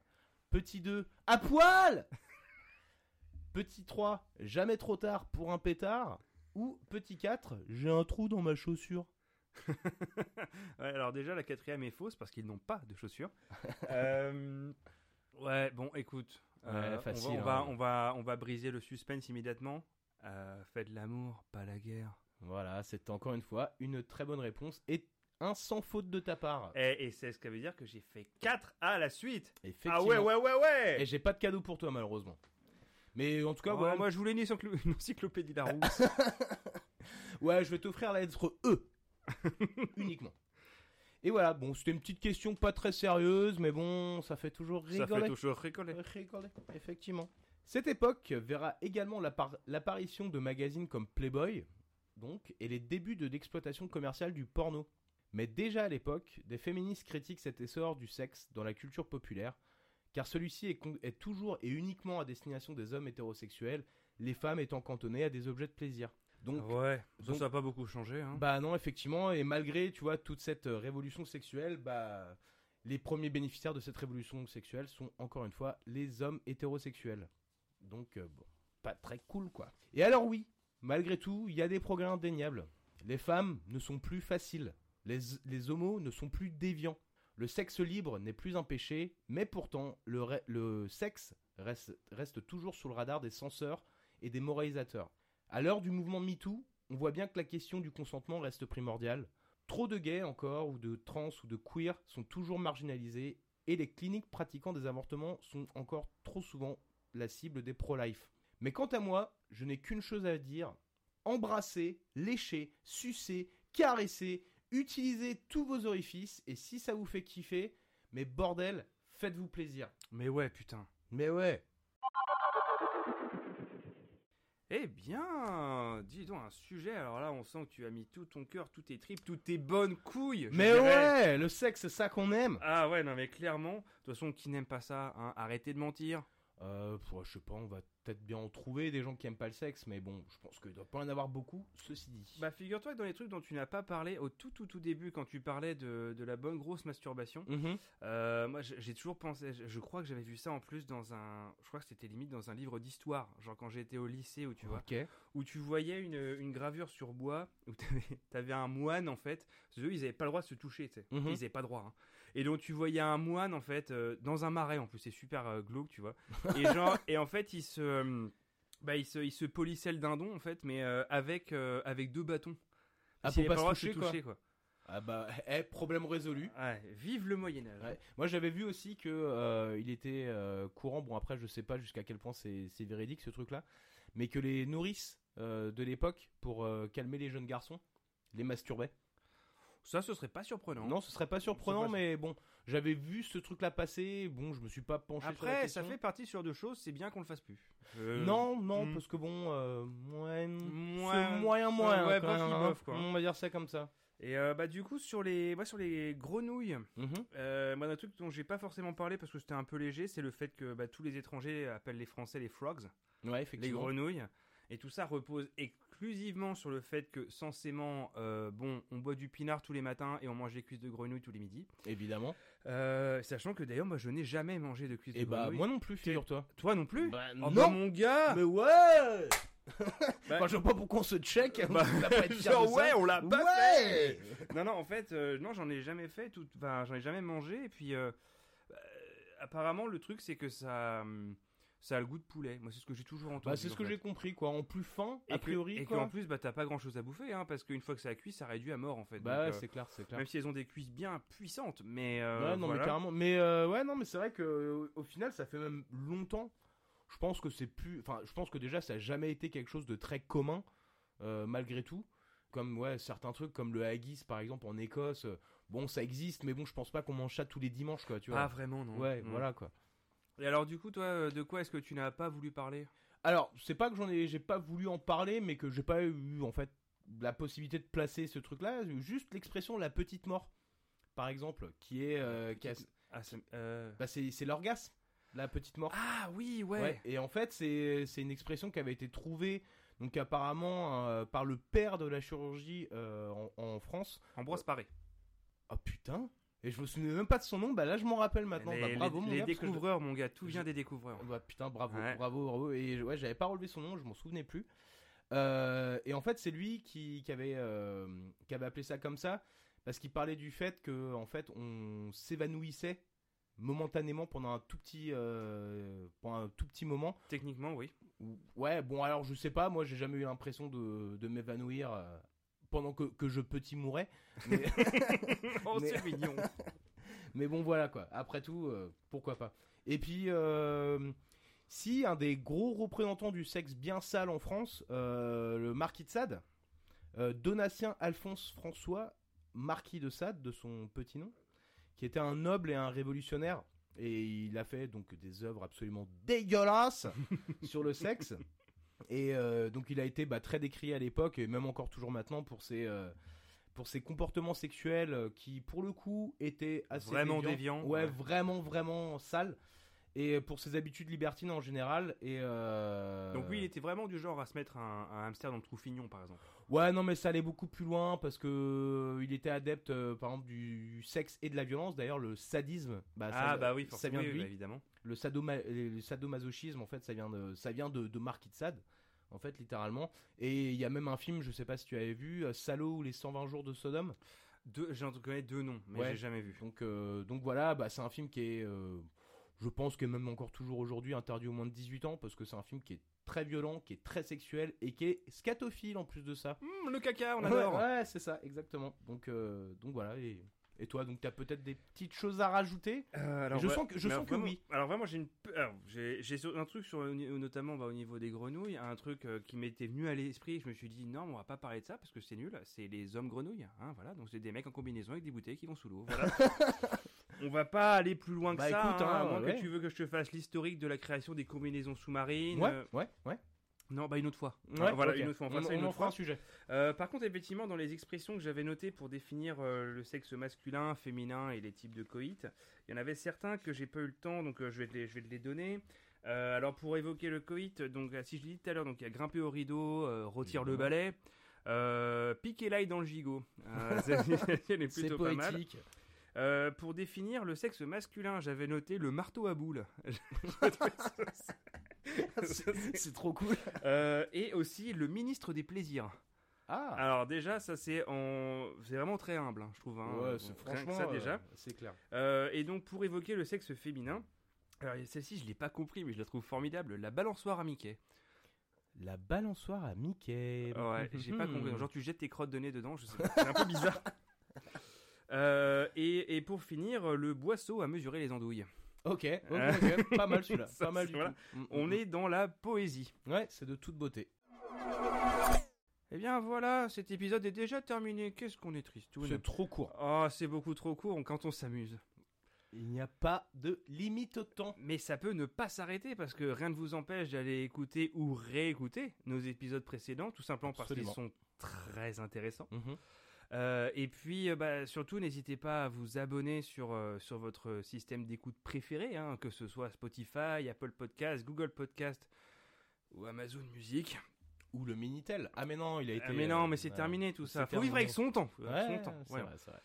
Petit 2, à poil [LAUGHS] Petit 3, jamais trop tard pour un pétard. Ou petit 4, j'ai un trou dans ma chaussure. [LAUGHS] Ouais, alors déjà la quatrième est fausse parce qu'ils n'ont pas de chaussures. [LAUGHS] Euh, ouais, bon, écoute, euh, Ouais, facile, va, on, va, hein. on va on va briser le suspense immédiatement. Euh, faites l'amour, pas la guerre. Voilà, c'est encore une fois une très bonne réponse et un sans faute de ta part. Et, et c'est ce qui veut dire que j'ai fait 4 à la suite. Effectivement. Ah ouais, ouais, ouais, ouais. Et j'ai pas de cadeau pour toi malheureusement. Mais en tout cas, Oh, voilà. Moi, je voulais une, encyclo- [LAUGHS] une encyclopédie Larousse. Ouais, je vais t'offrir la lettre E. [LAUGHS] Uniquement. Et voilà, bon, c'était une petite question pas très sérieuse, mais bon, ça fait toujours Ça rigoler. fait toujours rigoler. Rigoler, effectivement. Cette époque verra également l'appar- l'apparition de magazines comme Playboy, donc, et les débuts de l'exploitation commerciale du porno. Mais déjà à l'époque, des féministes critiquent cet essor du sexe dans la culture populaire, car celui-ci est, toujours et uniquement à destination des hommes hétérosexuels, les femmes étant cantonnées à des objets de plaisir. Donc, Ouais, ça, donc- ça a pas beaucoup changé. Hein. bah non, effectivement, et malgré, tu vois, toute cette euh, révolution sexuelle, bah, les premiers bénéficiaires de cette révolution sexuelle sont, encore une fois, les hommes hétérosexuels. Donc, euh, bon, pas très cool, quoi. Et alors oui, malgré tout, il y a des progrès indéniables. Les femmes ne sont plus faciles. Les, les homos ne sont plus déviants. Le sexe libre n'est plus un péché, mais pourtant, le, sexe reste, toujours sous le radar des censeurs et des moralisateurs. À l'heure du mouvement MeToo, on voit bien que la question du consentement reste primordiale. Trop de gays encore, ou de trans, ou de queer sont toujours marginalisés, et les cliniques pratiquant des avortements sont encore trop souvent la cible des pro-life. Mais quant à moi, je n'ai qu'une chose à dire. Embrassez, léchez, sucez, caressez, utilisez tous vos orifices, et si ça vous fait kiffer, mais bordel, faites-vous plaisir. Mais ouais, putain. Mais ouais. Eh bien, dis donc un sujet. Alors là, on sent que tu as mis tout ton cœur, toutes tes tripes, toutes tes bonnes couilles. Mais ouais, le sexe, c'est ça qu'on aime. Ah ouais, non mais clairement. De toute façon, qui n'aime pas ça hein, Arrêtez de mentir. Euh, je sais pas, on va peut-être bien en trouver des gens qui aiment pas le sexe, mais bon, je pense qu'il doit pas en avoir beaucoup, ceci dit. Bah figure-toi que dans les trucs dont tu n'as pas parlé au tout tout tout début, quand tu parlais de, de la bonne grosse masturbation, Mhm. euh, moi j'ai toujours pensé, je, crois que j'avais vu ça en plus dans un, je crois que c'était limite dans un livre d'histoire, genre quand j'étais au lycée où tu vois, où tu voyais une, une gravure sur bois où t'avais avais un moine en fait, eux ils avaient pas le droit de se toucher, tu sais, Mhm. ils avaient pas le droit. hein. Et donc tu voyais un moine en fait euh, dans un marais en plus, c'est super euh, glauque, tu vois. Et genre [LAUGHS] et en fait il se euh, bah, il se, il se polissait le dindon en fait, mais euh, avec, avec deux bâtons. Ah, pour pas se toucher, quoi. quoi. Ah bah, eh, problème résolu. Ouais, vive le Moyen-Âge. Ouais. Moi j'avais vu aussi que euh, il était euh, courant, bon après je sais pas jusqu'à quel point c'est véridique ce truc là, mais que les nourrices euh, de l'époque, pour calmer les jeunes garçons, les masturbaient. Ça, ce serait pas surprenant. Non, ce serait pas surprenant, pas- mais bon, j'avais vu ce truc là passer, bon je me suis pas penché sur la Après, question. ça fait partie sur deux choses, c'est bien qu'on le fasse plus. Euh, Non, non, hmm. parce que bon, euh, ouais, Moins- c'est moyen, moyen, ouais, quand même, bof, hein. quoi. On va dire ça comme ça. Et euh, bah du coup sur les, moi, sur les grenouilles, Mhm. euh, moi un truc dont j'ai pas forcément parlé parce que c'était un peu léger, c'est le fait que bah, tous les étrangers appellent les Français les frogs, Ouais, les effectivement. grenouilles, et tout ça repose exclusivement sur le fait que censément, euh, bon, on boit du pinard tous les matins et on mange des cuisses de grenouilles tous les midis. Évidemment. Euh, sachant que d'ailleurs moi je n'ai jamais mangé de cuisses Et de bah, grenouille. moi non plus, figure-toi. Toi non plus Bah, Oh non bah, mon gars Mais ouais [LAUGHS] Bah- Enfin, je vois pas pourquoi on se check. Bah, on va pas être fier genre, de ça. ouais, on l'a pas Ouais Non, non, en fait, euh, non, j'en ai jamais fait, tout... enfin, j'en ai jamais mangé, et puis, euh, euh, apparemment, le truc, c'est que ça, hum, ça a le goût de poulet. Moi, c'est ce que j'ai toujours entendu. Bah, c'est ce en que j'ai compris, quoi. En plus fin, Et a que- priori, Et qu'en plus, bah, t'as pas grand chose à bouffer, hein, parce qu'une fois que ça a cuit, ça réduit à mort, en fait. Bah, euh, c'est clair, c'est clair. même si elles ont des cuisses bien puissantes, mais. euh, ouais, non, voilà. mais carrément. Mais euh, ouais, non, mais c'est vrai que au final, ça fait même longtemps. Je pense que c'est plus. Enfin, je pense que déjà, ça a jamais été quelque chose de très commun, malgré tout. Comme ouais, certains trucs comme le haggis, par exemple, en Écosse. euh, bon, ça existe, mais bon, je pense pas qu'on mange ça tous les dimanches, quoi. Tu vois. Ah, vraiment, non. ouais, Non. voilà, quoi. Et alors, du coup, toi, euh, de quoi est-ce que tu n'as pas voulu parler? Alors, c'est pas que j'en ai, j'ai pas voulu en parler, mais que j'ai pas eu en fait la possibilité de placer ce truc-là. Juste l'expression la petite mort, par exemple, qui est, euh, qui a- Ah, c'est- euh, bah, c'est, c'est l'orgasme, la petite mort. ah oui, ouais. Ouais, Et en fait, c'est, c'est une expression qui avait été trouvée, donc apparemment euh, par le père de la chirurgie en, en France. Ambroise Paré. Oh putain. Et je me souvenais même pas de son nom. Bah là, je m'en rappelle maintenant. les Bah, bravo les- mon les gars, je- découvreurs, mon gars, tout vient des découvreurs. Bah, putain, bravo, Ouais. bravo, bravo. Et ouais, j'avais pas relevé son nom, je m'en souvenais plus. Euh, et en fait, c'est lui qui, qui avait, euh, qui avait appelé ça comme ça, parce qu'il parlait du fait que, en fait, on s'évanouissait momentanément pendant un tout petit, euh, pendant un tout petit moment. Techniquement, oui. Ou- Ouais, bon, alors je sais pas, moi j'ai jamais eu l'impression de, de m'évanouir pendant que, que je petit mourais. [LAUGHS] Mais, [LAUGHS] oh, Mais- c'est mignon. [LAUGHS] mais bon, voilà quoi. Après tout, euh, pourquoi pas. Et puis, euh, si un des gros représentants du sexe bien sale en France, euh, le marquis de Sade, Donatien Alphonse François, marquis de Sade, de son petit nom, qui était un noble et un révolutionnaire. Et il a fait donc des œuvres absolument dégueulasses sur le sexe. Et euh, donc il a été bah, très décrié à l'époque et même encore toujours maintenant pour ses, euh, pour ses comportements sexuels euh, qui pour le coup étaient assez Vraiment déviants. Ouais, ouais. vraiment vraiment sales. Et pour ses habitudes libertines en général. Et euh, Donc oui, il était vraiment du genre à se mettre un, un hamster dans le trou fignon, par exemple. Ouais, non, mais ça allait beaucoup plus loin parce que euh, il était adepte, euh, par exemple, du sexe et de la violence. D'ailleurs, le sadisme, bah, ça, ah bah oui, ça forcément, vient de oui, lui. bah, évidemment. Le, sadoma- le sadomasochisme, en fait, ça vient de, ça vient de, de Marquis de Sade, en fait, littéralement. Et il y a même un film, je sais pas si tu avais vu, euh, Salaud ou les 120 jours de Sodome. Deux, j'en connais deux noms, mais Ouais. j'ai jamais vu. Donc, euh, donc voilà, bah, c'est un film qui est, euh, je pense que même encore toujours aujourd'hui interdit au moins de 18 ans parce que c'est un film qui est très violent, qui est très sexuel et qui est scatophile en plus de ça. Hum, le caca, on Ouais, adore. Ouais, c'est ça, exactement. Donc, euh, donc voilà. Et, et toi, donc t'as peut-être des petites choses à rajouter? Euh, alors, Je ouais, sens que- je sens que vraiment- oui. Alors vraiment, j'ai une, alors, j'ai, un truc sur notamment bah, au niveau des grenouilles, un truc euh, qui m'était venu à l'esprit. Je me suis dit non, on va pas parler de ça parce que c'est nul. C'est les hommes grenouilles, hein, voilà. Donc c'est des mecs en combinaison avec des bouteilles qui vont sous l'eau. Voilà. [LAUGHS] on va pas aller plus loin que Bah, ça. hein, à hein, moins ouais. que tu veux que je te fasse l'historique de la création des combinaisons sous-marines. Ouais, euh, ouais, ouais. Non, bah une autre fois. Ouais, voilà, une autre fois. Fera on, ça une on en autre fera fois. un sujet. Euh, par contre, effectivement, dans les expressions que j'avais notées pour définir euh, le sexe masculin, féminin et les types de coït, il y en avait certains que j'ai pas eu le temps, donc euh, je, vais te les, je vais te les donner. Euh, alors, pour évoquer le coït, donc, si je l'ai dit tout à l'heure, donc il y a grimper au rideau, euh, rôtir le Mhm. balai, euh, piquer l'ail dans le gigot. Euh, [LAUGHS] [LAUGHS] C'est plutôt pas mal. Euh, pour définir le sexe masculin, j'avais noté le marteau à boules. [LAUGHS] [LAUGHS] C'est trop cool. Euh, et aussi le ministre des plaisirs. Ah, Alors déjà, ça c'est en... c'est vraiment très humble, hein, je trouve. hein. ouais, c'est franchement, ça euh, déjà. c'est clair. Euh, et donc pour évoquer le sexe féminin, alors celle-ci je l'ai pas compris, mais je la trouve formidable. La balançoire à Mickey. La balançoire à Mickey. Ouais, j'ai pas compris. [LAUGHS] Genre tu jettes tes crottes de nez dedans, je sais pas. C'est un peu bizarre. Euh, et, et pour finir, le boisseau à mesurer les andouilles. Ok, ok, ok. pas mal celui-là. Ça, [LAUGHS] Pas mal c'est- du voilà. tout. Mm, On mm, est dans la poésie. mm. Ouais, c'est de toute beauté. Eh bien voilà, cet épisode est déjà terminé. Qu'est-ce qu'on est triste. C'est trop court. Oh, c'est beaucoup trop court quand on s'amuse. Il n'y a pas de limite au temps. Mais ça peut ne pas s'arrêter parce que rien ne vous empêche d'aller écouter ou réécouter nos épisodes précédents, tout simplement parce qu'ils sont très intéressants. Mhm. Euh, et puis, euh, bah, surtout, n'hésitez pas à vous abonner sur, euh, sur votre système d'écoute préféré, hein, que ce soit Spotify, Apple Podcast, Google Podcast ou Amazon Music. Ou le Minitel. Ah mais non, il a été. Ah, mais non, mais c'est ouais. terminé tout ça. Faut vivre terminé. avec son temps. faut vivre avec Ouais, son temps. vrai, vrai.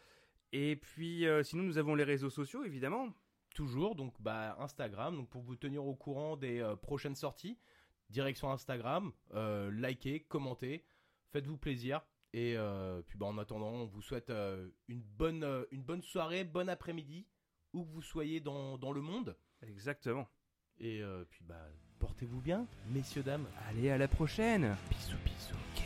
Et puis, sinon, nous avons les réseaux sociaux, évidemment. Toujours, donc bah Instagram, donc pour vous tenir au courant des euh, prochaines sorties, direction Instagram, euh, likez, commentez, faites-vous plaisir. Et euh, puis bah en attendant, on vous souhaite euh, une bonne euh, une bonne soirée, bon après-midi, où que vous soyez dans, dans le monde. Exactement. Et puis bah portez-vous bien, messieurs dames. Allez, à la prochaine. Bisous bisous.